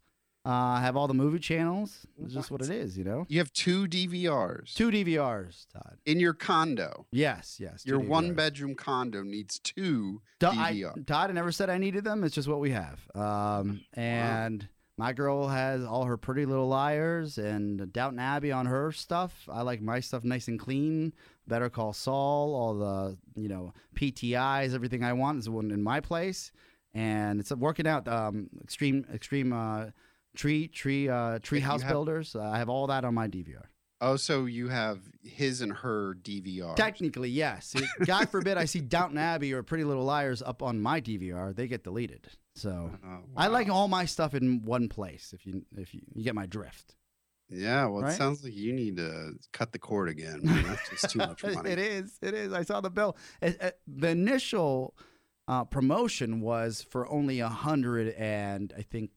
Speaker 1: uh, have all the movie channels. It's just what it is, you know.
Speaker 2: You have two DVRs
Speaker 1: Two DVRs, Todd.
Speaker 2: in your condo.
Speaker 1: Yes, yes.
Speaker 2: Your one bedroom condo needs two
Speaker 1: Do- I, Todd, I never said I needed them. It's just what we have. Um, and my girl has all her Pretty Little Liars and Downton Abbey on her stuff. I like my stuff nice and clean. Better Call Saul, all the you know PTIs, everything I want is one in my place, and it's working out. Um, extreme, extreme. Uh, Tree, tree, uh, tree house
Speaker 2: have-
Speaker 1: builders. Uh, I have all that on my DVR.
Speaker 2: Oh, so you have his and her DVR.
Speaker 1: Technically, yes. God forbid I see Downton Abbey or Pretty Little Liars up on my DVR, they get deleted. So
Speaker 2: Oh,
Speaker 1: I like all my stuff in one place. If you if you, you get my drift.
Speaker 2: Yeah, well, it sounds like you need to cut the cord again. Man. That's just too much money.
Speaker 1: it is. It is. I saw the bill. It- it- the initial uh, promotion was for only a hundred and I think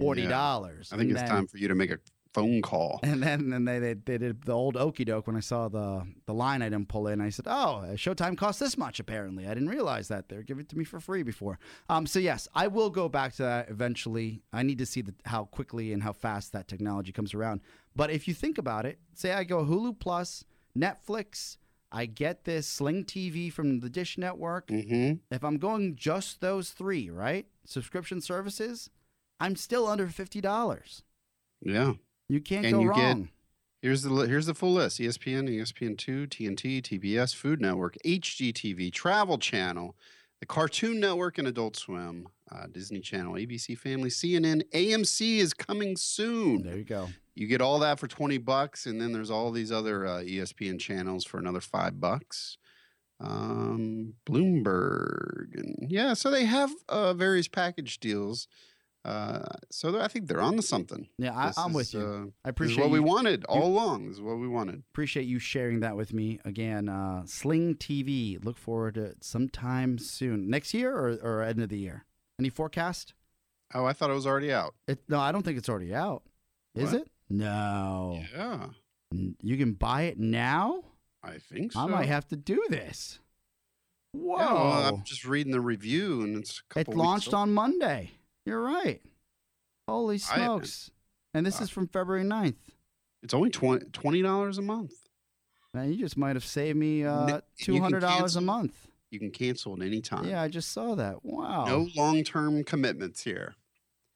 Speaker 1: forty
Speaker 2: Yeah.
Speaker 1: dollars.
Speaker 2: I think it's time for you to make a phone call.
Speaker 1: And then, then they, they they did the old okey doke when I saw the the line I didn't pull in. I said, "Oh, Showtime costs this much." Apparently, I didn't realize that they're giving it to me for free before. Um, so yes, I will go back to that eventually. I need to see the, how quickly and how fast that technology comes around. But if you think about it, say I go Hulu Plus, Netflix, I get this Sling TV from the Dish Network.
Speaker 2: hmm
Speaker 1: If I'm going just those three, right, subscription services, I'm still under fifty dollars.
Speaker 2: Yeah.
Speaker 1: You can't
Speaker 2: And
Speaker 1: go
Speaker 2: you get-
Speaker 1: wrong.
Speaker 2: Here's the here's the full list: ESPN, ESPN2, TNT, TBS, Food Network, HGTV, Travel Channel, the Cartoon Network, and Adult Swim, uh, Disney Channel, ABC Family, CNN, AMC is coming soon.
Speaker 1: There you go.
Speaker 2: You get all that for twenty bucks, and then there's all these other uh, ESPN channels for another five bucks. Um, Bloomberg, and yeah, so they have uh, various package deals. Uh, so I think they're on to something.
Speaker 1: Yeah, I, I'm with you.
Speaker 2: uh,
Speaker 1: I
Speaker 2: This is
Speaker 1: appreciate
Speaker 2: what we
Speaker 1: you,
Speaker 2: wanted all along. This is what we wanted.
Speaker 1: appreciate you sharing that with me again. Uh, Sling TV. Look forward to it sometime soon. Next year or, or end of the year. Any forecast?
Speaker 2: Oh, I thought it was already out.
Speaker 1: It, no, I don't think it's already out. Is
Speaker 2: What?
Speaker 1: it? No.
Speaker 2: Yeah,
Speaker 1: You can buy it now.
Speaker 2: I think so.
Speaker 1: I might have to do this. Whoa!
Speaker 2: Yeah, well, I'm just reading the review, and it's a
Speaker 1: it launched on Monday. You're right. Holy
Speaker 2: I
Speaker 1: smokes! And this
Speaker 2: uh,
Speaker 1: is from February 9th.
Speaker 2: It's only 20 dollars a month.
Speaker 1: Man, you just might have saved me uh,
Speaker 2: and you
Speaker 1: two
Speaker 2: can
Speaker 1: hundred dollars a month.
Speaker 2: You can cancel at any time.
Speaker 1: Yeah, I just saw that. Wow.
Speaker 2: No long-term commitments here.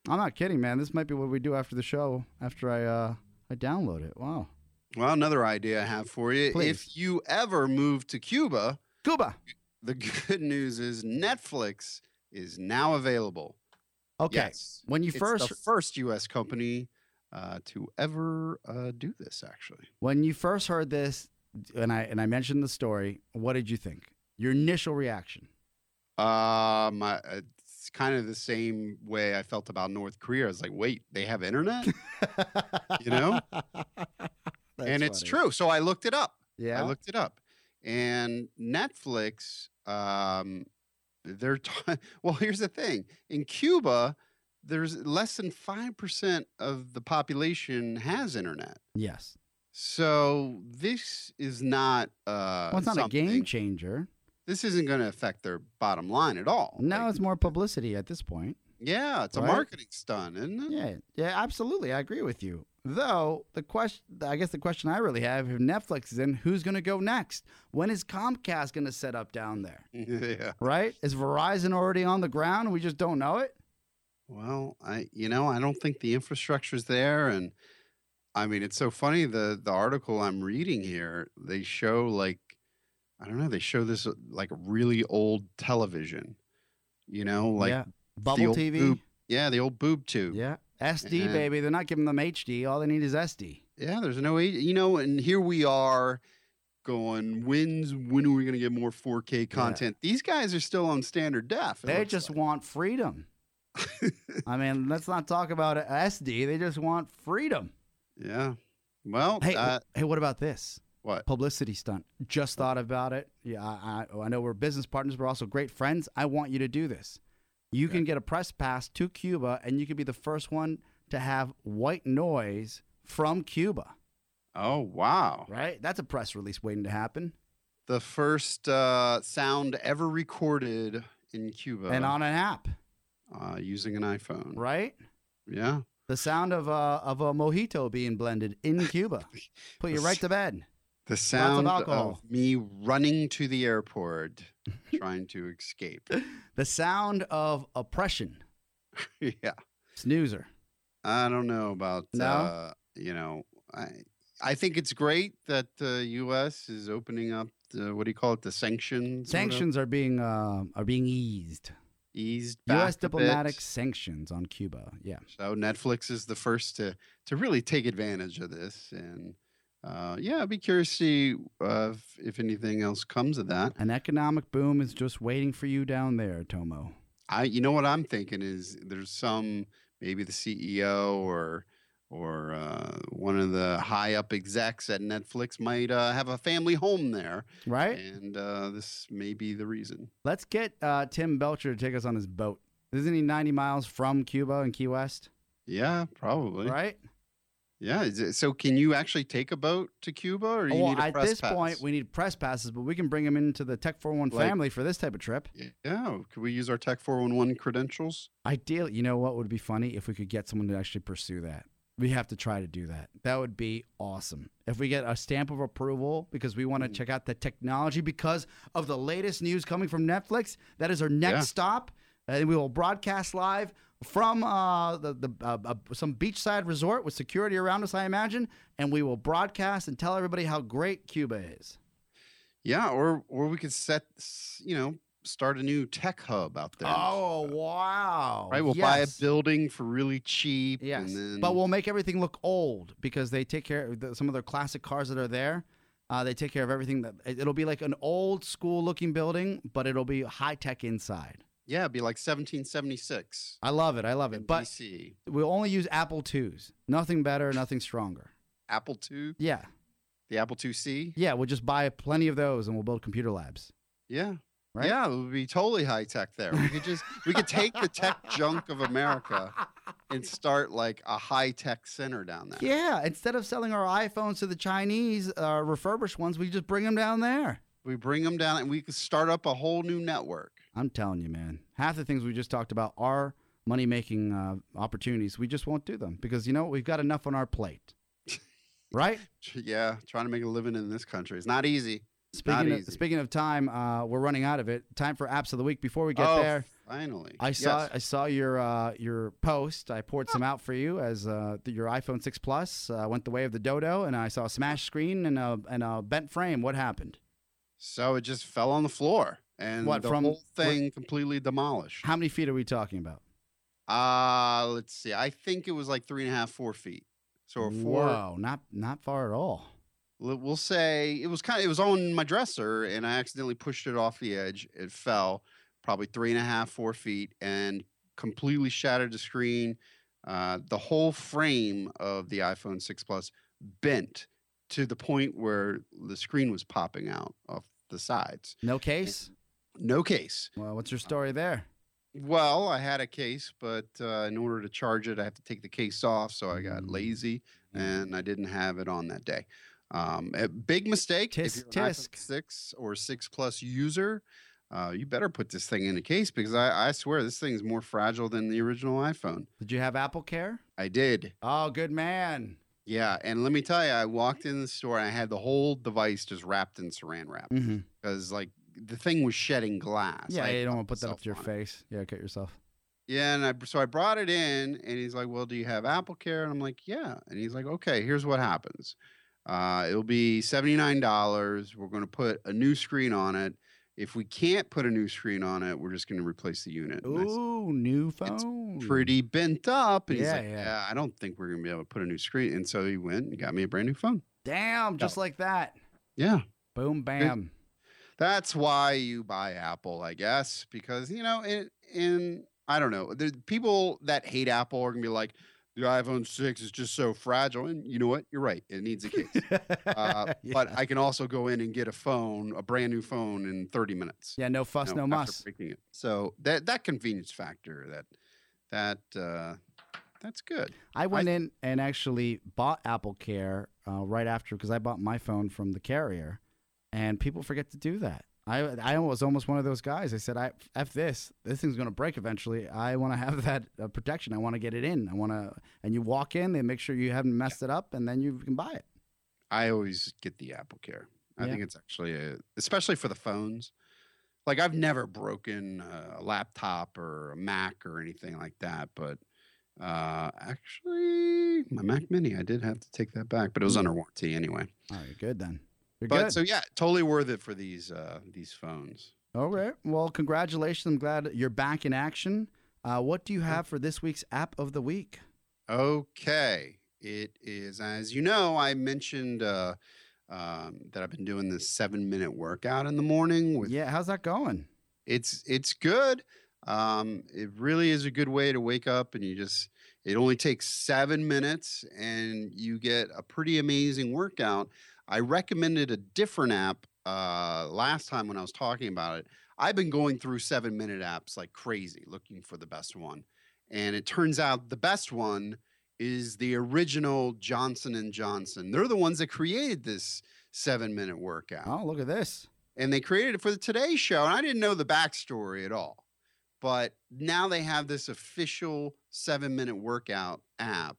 Speaker 1: I'm not kidding, man. This might be what we do after the show. After I uh I download it. Wow.
Speaker 2: Well, another idea I have for you.
Speaker 1: Please.
Speaker 2: If you ever move to Cuba,
Speaker 1: Cuba.
Speaker 2: the good news is Netflix is now available.
Speaker 1: Okay.
Speaker 2: Yes.
Speaker 1: When you
Speaker 2: It's
Speaker 1: first
Speaker 2: the first U.S. company uh, to ever uh, do this, actually.
Speaker 1: when you first heard this and I and I mentioned the story, what did you think? Your initial reaction.
Speaker 2: Um, I, it's kind of the same way I felt about North Korea. I was like, wait, they have internet, You know? and it's true. So I looked it up.
Speaker 1: Yeah.
Speaker 2: I looked it up, and Netflix. Um, they're t- well. Here's the thing: in Cuba, there's less than five percent of the population has internet.
Speaker 1: yes.
Speaker 2: So this is not. Uh,
Speaker 1: Well, it's not a game changer.
Speaker 2: This isn't going to affect their bottom line at all.
Speaker 1: No,
Speaker 2: Like,
Speaker 1: it's more publicity at this point.
Speaker 2: yeah, it's a marketing stunt, isn't it?
Speaker 1: Yeah, yeah, absolutely. I agree with you. Though the question, I guess the question I really have: if Netflix is in, who's going to go next? When is Comcast going to set up down there?
Speaker 2: yeah.
Speaker 1: Right? Is Verizon already on the ground? We just don't know it.
Speaker 2: Well, I you know I don't think the infrastructure's there, and I mean it's so funny the the article I'm reading here they show like I don't know they show this uh, like really old television, you know like
Speaker 1: yeah, bubble
Speaker 2: old
Speaker 1: TV.
Speaker 2: boob- yeah the old boob tube
Speaker 1: Yeah, SD
Speaker 2: And-
Speaker 1: baby. They're not giving them HD. All they need is SD.
Speaker 2: yeah there's no you know and here we are going when's when are we gonna get more 4K content these guys are still on standard def
Speaker 1: They just
Speaker 2: like.
Speaker 1: want freedom. I mean, let's not talk about SD. They just want freedom.
Speaker 2: yeah well
Speaker 1: Hey,
Speaker 2: uh,
Speaker 1: hey, what about this?
Speaker 2: what
Speaker 1: publicity stunt. Just thought about it. Yeah, I, I, know we're business partners, we're also great friends. I want you to do this. You can get a press pass to Cuba, and you can be the first one to have white noise from Cuba.
Speaker 2: oh wow
Speaker 1: Right? That's a press release waiting to happen,
Speaker 2: the first uh, sound ever recorded in Cuba
Speaker 1: and on an app.
Speaker 2: uh, using an iPhone.
Speaker 1: Right?
Speaker 2: Yeah.
Speaker 1: The sound of a of a mojito being blended in Cuba. Put you right to bed.
Speaker 2: The sound of,
Speaker 1: alcohol.
Speaker 2: me running to the airport, trying to escape.
Speaker 1: The sound of oppression.
Speaker 2: yeah.
Speaker 1: Snoozer.
Speaker 2: I don't know about.
Speaker 1: No?
Speaker 2: Uh, you know, I I think it's great that the U.S. is opening up. The, what do you call it? The sanctions.
Speaker 1: Sanctions are being uh, are being eased.
Speaker 2: eased back
Speaker 1: U.S. diplomatic sanctions on Cuba. Yeah.
Speaker 2: So Netflix is the first to to really take advantage of this, and uh, yeah, I'd be curious to see uh, if, if anything else comes of that.
Speaker 1: An economic boom is just waiting for you down there, Tomo.
Speaker 2: I, you know what I'm thinking is there's some maybe the CEO or or uh, one of the high up execs at Netflix might uh, have a family home there,
Speaker 1: Right?
Speaker 2: and uh, this may be the reason.
Speaker 1: Let's get uh, Tim Belcher to take us on his boat. Isn't he 90 miles from Cuba and Key West?
Speaker 2: Yeah, probably.
Speaker 1: Right?
Speaker 2: Yeah. Is it, so, can you actually take a boat to Cuba, or you
Speaker 1: well,
Speaker 2: need a
Speaker 1: at this
Speaker 2: pass?
Speaker 1: point, we need press passes, but we can bring them into the Tech 411
Speaker 2: Like-
Speaker 1: family for this type of trip.
Speaker 2: Yeah. Could we use our Tech 411 credentials?
Speaker 1: Ideally, you know what would be funny if we could get someone to actually pursue that. We have to try to do that. That would be awesome. If we get a stamp of approval because we want to
Speaker 2: Mm.
Speaker 1: check out the technology because of the latest news coming from Netflix, that is our next
Speaker 2: Yeah.
Speaker 1: stop, and we will broadcast live from uh, the, the uh, uh, some beachside resort with security around us, I imagine, and we will broadcast and tell everybody how great Cuba is.
Speaker 2: Yeah. Or, or we could set, you know, start a new tech hub out there.
Speaker 1: Oh wow!
Speaker 2: Right, we'll buy a building for really cheap.
Speaker 1: Yes,
Speaker 2: and then,
Speaker 1: but we'll make everything look old because they take care of the, some of their classic cars that are there. Uh, they take care of everything that it'll be like an old school looking building, but it'll be high tech inside.
Speaker 2: Yeah, it'd be like 1776.
Speaker 1: I love it. I love it. But
Speaker 2: BC.
Speaker 1: we'll only use Apple twos. Nothing better, nothing stronger.
Speaker 2: Apple II,
Speaker 1: Yeah,
Speaker 2: the Apple IIc.
Speaker 1: yeah. We'll just buy plenty of those and we'll build computer labs.
Speaker 2: Yeah.
Speaker 1: Right?
Speaker 2: Yeah, it would be totally high tech there. We could just we could take the tech junk of America and start like a high tech center down there.
Speaker 1: Yeah, instead of selling our iPhones to the Chinese uh, refurbished ones, we just bring them down there.
Speaker 2: We bring them down and we could start up a whole new network.
Speaker 1: I'm telling you, man. Half the things we just talked about are money making uh, opportunities. We just won't do them because you know we've got enough on our plate, right?
Speaker 2: Yeah, trying to make a living in this country is not easy.
Speaker 1: Speaking of,
Speaker 2: easy.
Speaker 1: speaking of time, uh, we're running out of it. Time for apps of the week. Before we get
Speaker 2: oh,
Speaker 1: there,
Speaker 2: finally.
Speaker 1: I saw
Speaker 2: Yes.
Speaker 1: I saw your uh, your post. I poured some out for you as uh, your iPhone six plus uh, went the way of the dodo, and I saw a smash screen and a and a bent frame. What happened?
Speaker 2: So it just fell on the floor and
Speaker 1: What,
Speaker 2: the
Speaker 1: from-
Speaker 2: whole thing completely demolished.
Speaker 1: How many feet are we talking about?
Speaker 2: Uh let's see. I think it was like three and a half, four feet. So a four
Speaker 1: Whoa, not not far at all.
Speaker 2: We'll say it was kind of it was on my dresser and i accidentally pushed it off the edge it fell probably three and a half four feet and completely shattered the screen uh, the whole frame of the iphone 6 plus bent to the point where the screen was popping out off the sides
Speaker 1: No case.
Speaker 2: No case
Speaker 1: Well, what's your story there?
Speaker 2: well i had a case but uh, in order to charge it i have to take the case off so i got
Speaker 1: Mm.
Speaker 2: lazy and I didn't have it on that day. Um, a big mistake.
Speaker 1: Tisk,
Speaker 2: if you're an iPhone six or six plus user, uh, you better put this thing in a case because I, I swear this thing is more fragile than the original iPhone.
Speaker 1: Did you have Apple Care?
Speaker 2: I did.
Speaker 1: Oh, good man.
Speaker 2: Yeah, and let me tell you, I walked in the store and I had the whole device just wrapped in saran wrap
Speaker 1: Mm-hmm.
Speaker 2: because like the thing was shedding glass.
Speaker 1: Yeah,
Speaker 2: I
Speaker 1: you don't want to put that up to your
Speaker 2: on it.
Speaker 1: face. Yeah, cut yourself.
Speaker 2: Yeah, and I so I brought it in, and he's like, "Well, do you have Apple Care?" And I'm like, "Yeah." And he's like, "Okay, here's what happens. Uh, it'll be seventy nine dollars. We're going to put a new screen on it. If we can't put a new screen on it, we're just going to replace the unit." Said,
Speaker 1: new phone.
Speaker 2: Pretty bent up, and he's
Speaker 1: Yeah,
Speaker 2: like,
Speaker 1: yeah.
Speaker 2: "Yeah, I don't think we're going to be able to put a new screen." And so he went and got me a brand new phone.
Speaker 1: Damn, just like that.
Speaker 2: Yeah,
Speaker 1: Boom, bam.
Speaker 2: That's why you buy Apple, I guess, because you know, in in I don't know, the people that hate Apple are gonna be like, the iPhone six is just so fragile, and you know what? You're right, it needs a case. Uh, But I can also go in and get a phone, a brand new phone, in 30 minutes.
Speaker 1: yeah, no fuss,
Speaker 2: you
Speaker 1: no
Speaker 2: know, after
Speaker 1: muss.
Speaker 2: breaking it. So that that convenience factor, that that uh, that's good.
Speaker 1: I went in and actually bought Apple Care uh, right after because I bought my phone from the carrier, and people forget to do that. I I was almost one of those guys. I said, "I f this. This thing's gonna break eventually. I want to have that uh, protection. I want to get it in. I want to." And you walk in, they make sure you haven't messed it up, and then you can buy it.
Speaker 2: I always get the Apple Care. I
Speaker 1: Yeah.
Speaker 2: think it's actually a, especially for the phones. Like I've never broken a laptop or a Mac or anything like that, but uh, actually, my Mac Mini, I did have to take that back, but it was under warranty anyway.
Speaker 1: All right, good then. You're
Speaker 2: But
Speaker 1: good.
Speaker 2: so yeah, totally worth it for these uh, these phones.
Speaker 1: All right. Well, congratulations. I'm glad you're back in action. Uh, what do you have for this week's app of the week?
Speaker 2: Okay. It is, as you know, I mentioned uh, um, that I've been doing this seven minute workout in the morning with
Speaker 1: Yeah, how's that going?
Speaker 2: it's it's good. Um, it really is a good way to wake up and you just It only takes seven minutes and you get a pretty amazing workout. I recommended a different app uh, last time when I was talking about it. I've been going through seven minute apps like crazy looking for the best one. And it turns out the best one is the original Johnson and Johnson. They're the ones that created this seven minute workout.
Speaker 1: Oh, look at this.
Speaker 2: And they created it for the Today Show. And I didn't know the backstory at all. But now they have this official seven minute workout app.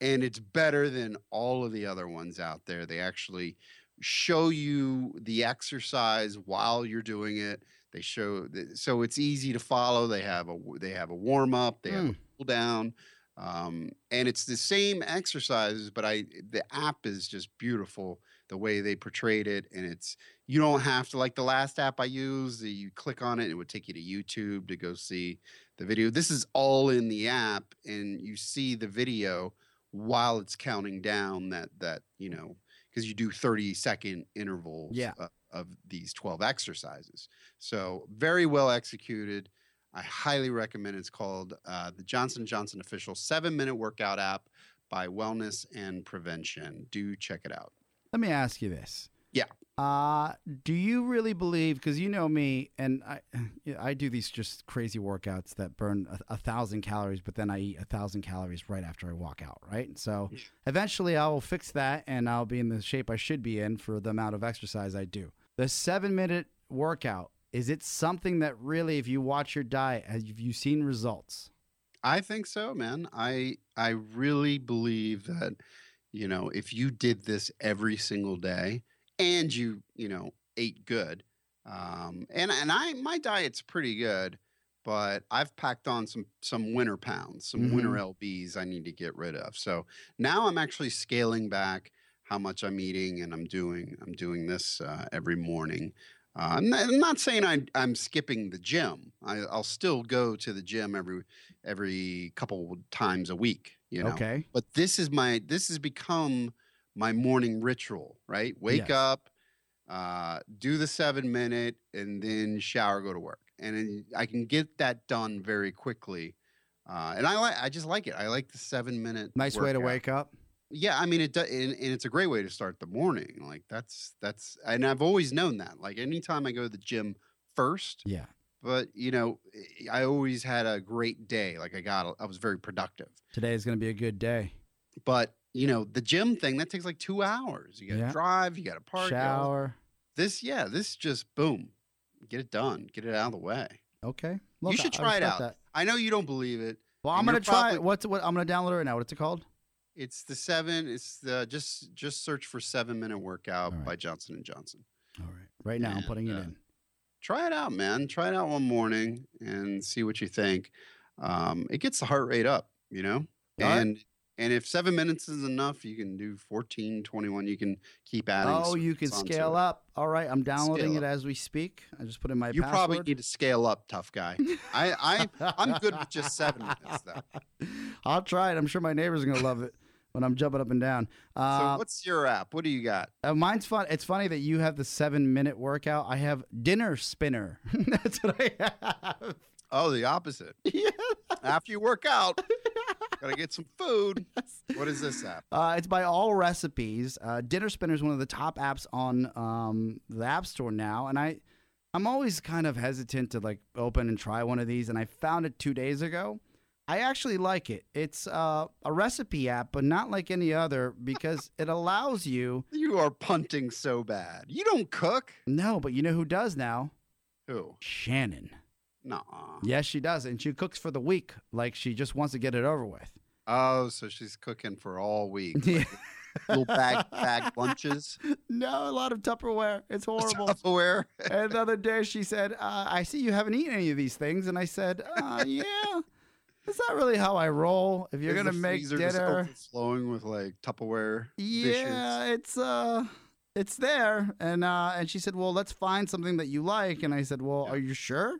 Speaker 2: And it's better than all of the other ones out there. They actually show you the exercise while you're doing it. They show so it's easy to follow. They have a they have a warm up, they have a cool down, um, and it's the same exercises. But I the app is just beautiful the way they portrayed it, and it's you don't have to like the last app I used. You click on it, it would take you to YouTube to go see the video. This is all in the app, and you see the video while it's counting down that that you know because you do 30 second intervals
Speaker 1: yeah.
Speaker 2: uh, of these 12 exercises. So very well executed. I highly recommend. It's called uh, the Johnson Johnson official seven minute workout app by Wellness and Prevention. Do check it out.
Speaker 1: Let me ask you this.
Speaker 2: Yeah.
Speaker 1: Uh, do you really believe? Because you know me, and I, I do these just crazy workouts that burn a, a, thousand calories, but then I eat a thousand calories right after I walk out. Right. So eventually, I will fix that, and I'll be in the shape I should be in for the amount of exercise I do. The seven minute workout is it something that really, if you watch your diet, have you seen results?
Speaker 2: I think so, man. I I really believe that you know if you did this every single day and you you know ate good um, and and I my diet's pretty good but I've packed on some some winter pounds some mm-hmm. winter lbs I need to get rid of so now I'm actually scaling back how much I'm eating and I'm doing I'm doing this uh, every morning uh, I'm, not, I'm, not, saying I, I'm skipping the gym I, I'll still go to the gym every every couple times a week you know
Speaker 1: okay
Speaker 2: but this is my this has become my morning ritual, right? Wake yes. up, uh, do the seven minute, and then shower, go to work, and I can get that done very quickly. Uh, and I like, I just like it. I like the seven minute.
Speaker 1: Nice
Speaker 2: workout.
Speaker 1: way to wake up.
Speaker 2: Yeah, I mean it, does, and, and it's a great way to start the morning. Like that's that's, and I've always known that. Like anytime I go to the gym first,
Speaker 1: yeah.
Speaker 2: But you know, I always had a great day. Like I got, I was very productive.
Speaker 1: Today is going to be a good day.
Speaker 2: But you know, the gym thing that takes like two hours. You got to yeah. drive, you got to park,
Speaker 1: shower.
Speaker 2: This, yeah, this just boom, get it done, get it out of the way.
Speaker 1: Okay,
Speaker 2: Look, you should try it out. That. I know you don't believe it.
Speaker 1: Well, I'm gonna try it. What's what? I'm gonna download it right now. What's it called?
Speaker 2: It's the seven. It's the just just search for seven minute workout right. by Johnson and Johnson.
Speaker 1: All right, right now and, I'm putting it uh, in.
Speaker 2: Try it out, man. Try it out one morning and see what you think. Um, it gets the heart rate up, you know, All and right. And if seven minutes is enough, you can do 14, 21. You can keep adding.
Speaker 1: Oh, you can scale up. All right. I'm downloading it as we speak. I just put in my
Speaker 2: You
Speaker 1: password.
Speaker 2: probably need to scale up, tough guy. I, I, I'm good with just seven minutes, though.
Speaker 1: I'll try it. I'm sure my neighbors are going to love it when I'm jumping up and down.
Speaker 2: Uh, so what's your app? What do you got?
Speaker 1: Uh, mine's fun. It's funny that you have the seven minute workout. I have dinner spinner. That's what I have.
Speaker 2: Oh, the opposite.
Speaker 1: Yeah.
Speaker 2: After you work out, gotta get some food. What is this app?
Speaker 1: Uh, it's by All Recipes. Uh, Dinner Spinner is one of the top apps on um, the App Store now, and I, I'm always kind of hesitant to like open and try one of these. And I found it two days ago. I actually like it. It's uh, a recipe app, but not like any other because it allows you.
Speaker 2: You are punting so bad. You don't cook.
Speaker 1: No, but you know who does now?
Speaker 2: Who?
Speaker 1: Shannon.
Speaker 2: No.
Speaker 1: Yes, she does, and she cooks for the week, like she just wants to get it over with.
Speaker 2: Oh, so she's cooking for all week. Like little bag bag lunches.
Speaker 1: No, a lot of Tupperware. It's horrible.
Speaker 2: Tupperware.
Speaker 1: and the other day she said, uh, "I see you haven't eaten any of these things," and I said, uh, "Yeah." That's not really how I roll. If you're
Speaker 2: Is
Speaker 1: gonna make dinner,
Speaker 2: flowing with like Tupperware.
Speaker 1: Yeah,
Speaker 2: dishes?
Speaker 1: it's uh, it's there. And uh, and she said, well, let's find something that you like. And I said, well, yeah. are you sure?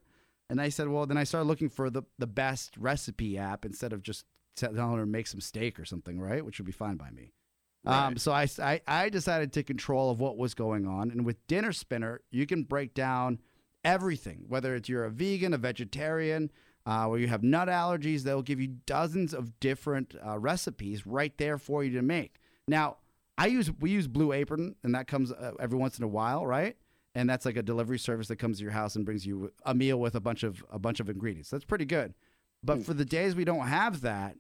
Speaker 1: And I said, well, then I started looking for the, the best recipe app instead of just telling her to make some steak or something, right? Which would be fine by me. Right. Um, so I, I, I decided to take control of what was going on. And with Dinner Spinner, you can break down everything, whether it's you're a vegan, a vegetarian, uh, where you have nut allergies. They'll give you dozens of different uh, recipes right there for you to make. Now, I use we use Blue Apron, and that comes uh, every once in a while, right? And that's like a delivery service that comes to your house and brings you a meal with a bunch of a bunch of ingredients. That's pretty good. But hmm. for the days we don't have that,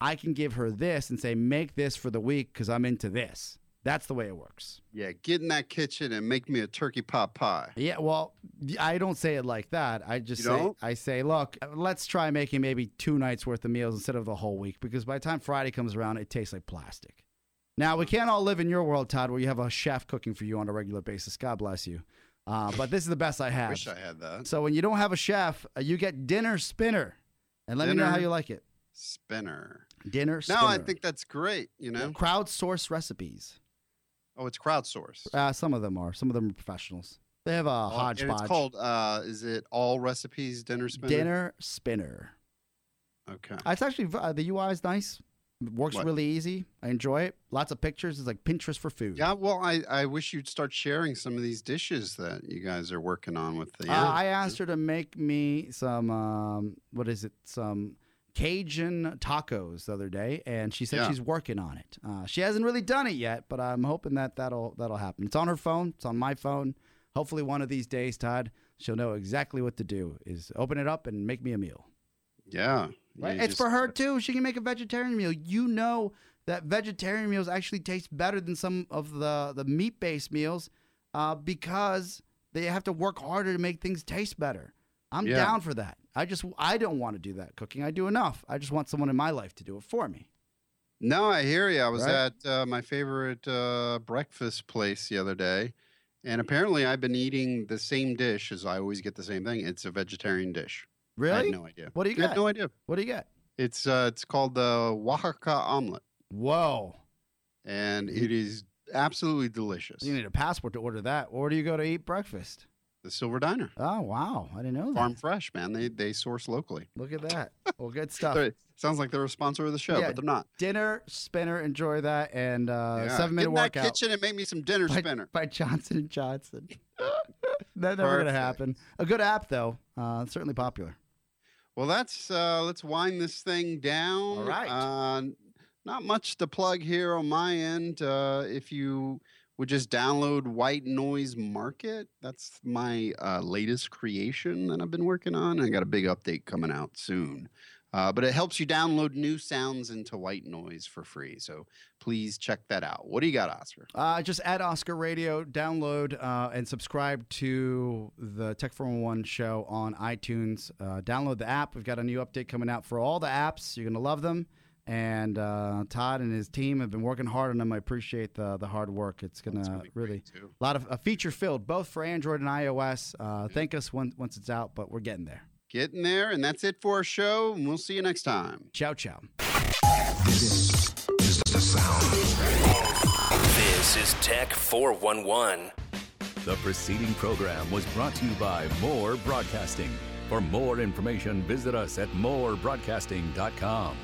Speaker 1: I can give her this and say, make this for the week because I'm into this. That's the way it works.
Speaker 2: Yeah, get in that kitchen and make me a turkey pot pie.
Speaker 1: Yeah, well, I don't say it like that. I just
Speaker 2: You
Speaker 1: say,
Speaker 2: don't?
Speaker 1: I say, look, let's try making maybe two nights worth of meals instead of the whole week because by the time Friday comes around, it tastes like plastic. Now, we can't all live in your world, Todd, where you have a chef cooking for you on a regular basis. God bless you. Uh, but this is the best I have.
Speaker 2: Wish I had that.
Speaker 1: So when you don't have a chef, uh, you get dinner spinner. And let me know how you like it.
Speaker 2: Spinner.
Speaker 1: Dinner spinner.
Speaker 2: No, I think that's great. You know.
Speaker 1: crowdsource recipes.
Speaker 2: Oh, it's crowdsourced.
Speaker 1: Uh, some of them are. Some of them are professionals. They have a hodgepodge.
Speaker 2: And it's called. Uh, is it all recipes dinner spinner?
Speaker 1: dinner spinner.
Speaker 2: Okay.
Speaker 1: Uh, It's actually uh, the UI is nice. It works
Speaker 2: What?
Speaker 1: really easy. I enjoy it. Lots of pictures. It's like Pinterest for food.
Speaker 2: Yeah. Well, I I wish you'd start sharing some of these dishes that you guys are working on with the.
Speaker 1: Uh, I asked her to make me some. Um, what is it? Some Cajun tacos the other day, and she said
Speaker 2: Yeah.
Speaker 1: she's working on it. Uh, she hasn't really done it yet, but I'm hoping that that'll that'll happen. It's on her phone. It's on my phone. Hopefully, one of these days, Todd, she'll know exactly what to do. Is open it up and make me a meal.
Speaker 2: Yeah.
Speaker 1: Right?
Speaker 2: You
Speaker 1: it's for her too. She can make a vegetarian meal. You know that vegetarian meals actually taste better than some of the the meat based meals uh, because they have to work harder to make things taste better. I'm
Speaker 2: Yeah.
Speaker 1: down for that. I just I don't want to do that cooking. I do enough. I just want someone in my life to do it for me.
Speaker 2: No, I hear you. I was
Speaker 1: Right?
Speaker 2: at uh, my favorite uh, breakfast place the other day, and apparently I've been eating the same dish as I always get the same thing. It's a vegetarian dish. I
Speaker 1: Really?
Speaker 2: had no idea.
Speaker 1: What do you
Speaker 2: I had
Speaker 1: got?
Speaker 2: no idea.
Speaker 1: What do you got?
Speaker 2: It's uh, it's called the Oaxaca omelet,
Speaker 1: Whoa!
Speaker 2: and it is absolutely delicious.
Speaker 1: You need a passport to order that. Or do you go to eat breakfast?
Speaker 2: The Silver Diner,
Speaker 1: Oh wow! I didn't know that.
Speaker 2: farm fresh, man. They they source locally.
Speaker 1: Look at that. Well, good stuff.
Speaker 2: They're- sounds like they're a sponsor of the show,
Speaker 1: Yeah,
Speaker 2: but they're not.
Speaker 1: Dinner spinner. Enjoy that and uh,
Speaker 2: Yeah.
Speaker 1: seven minute
Speaker 2: Get in that
Speaker 1: workout.
Speaker 2: kitchen and make me some dinner
Speaker 1: by,
Speaker 2: spinner.
Speaker 1: by Johnson and Johnson. That's never gonna
Speaker 2: Perfect.
Speaker 1: happen. A good app though, uh, certainly popular.
Speaker 2: Well, that's uh, let's wind this thing down.
Speaker 1: All right.
Speaker 2: Uh, not much to plug here on my end. Uh, if you would just download White Noise Market, that's my uh, latest creation that I've been working on. I got a big update coming out soon. Uh, but it helps you download new sounds into white noise for free. So please check that out. What do you got, Oscar?
Speaker 1: Uh, just add Oscar Radio, download uh, and subscribe to the Tech 411 show on iTunes. Uh, download the app. We've got a new update coming out for all the apps. You're gonna love them. And uh, Todd and his team have been working hard on them. I appreciate the the hard work. It's gonna,
Speaker 2: It's gonna be
Speaker 1: really a lot of uh, feature filled, both for Android and iOS. Uh, thank us when, once it's out, but we're getting there.
Speaker 2: Getting there, and that's it for our show. And we'll see you next time.
Speaker 1: Ciao, ciao. This is the sound.
Speaker 3: This is Tech 411.
Speaker 4: The preceding program was brought to you by More Broadcasting. For more information, visit us at morebroadcasting.com.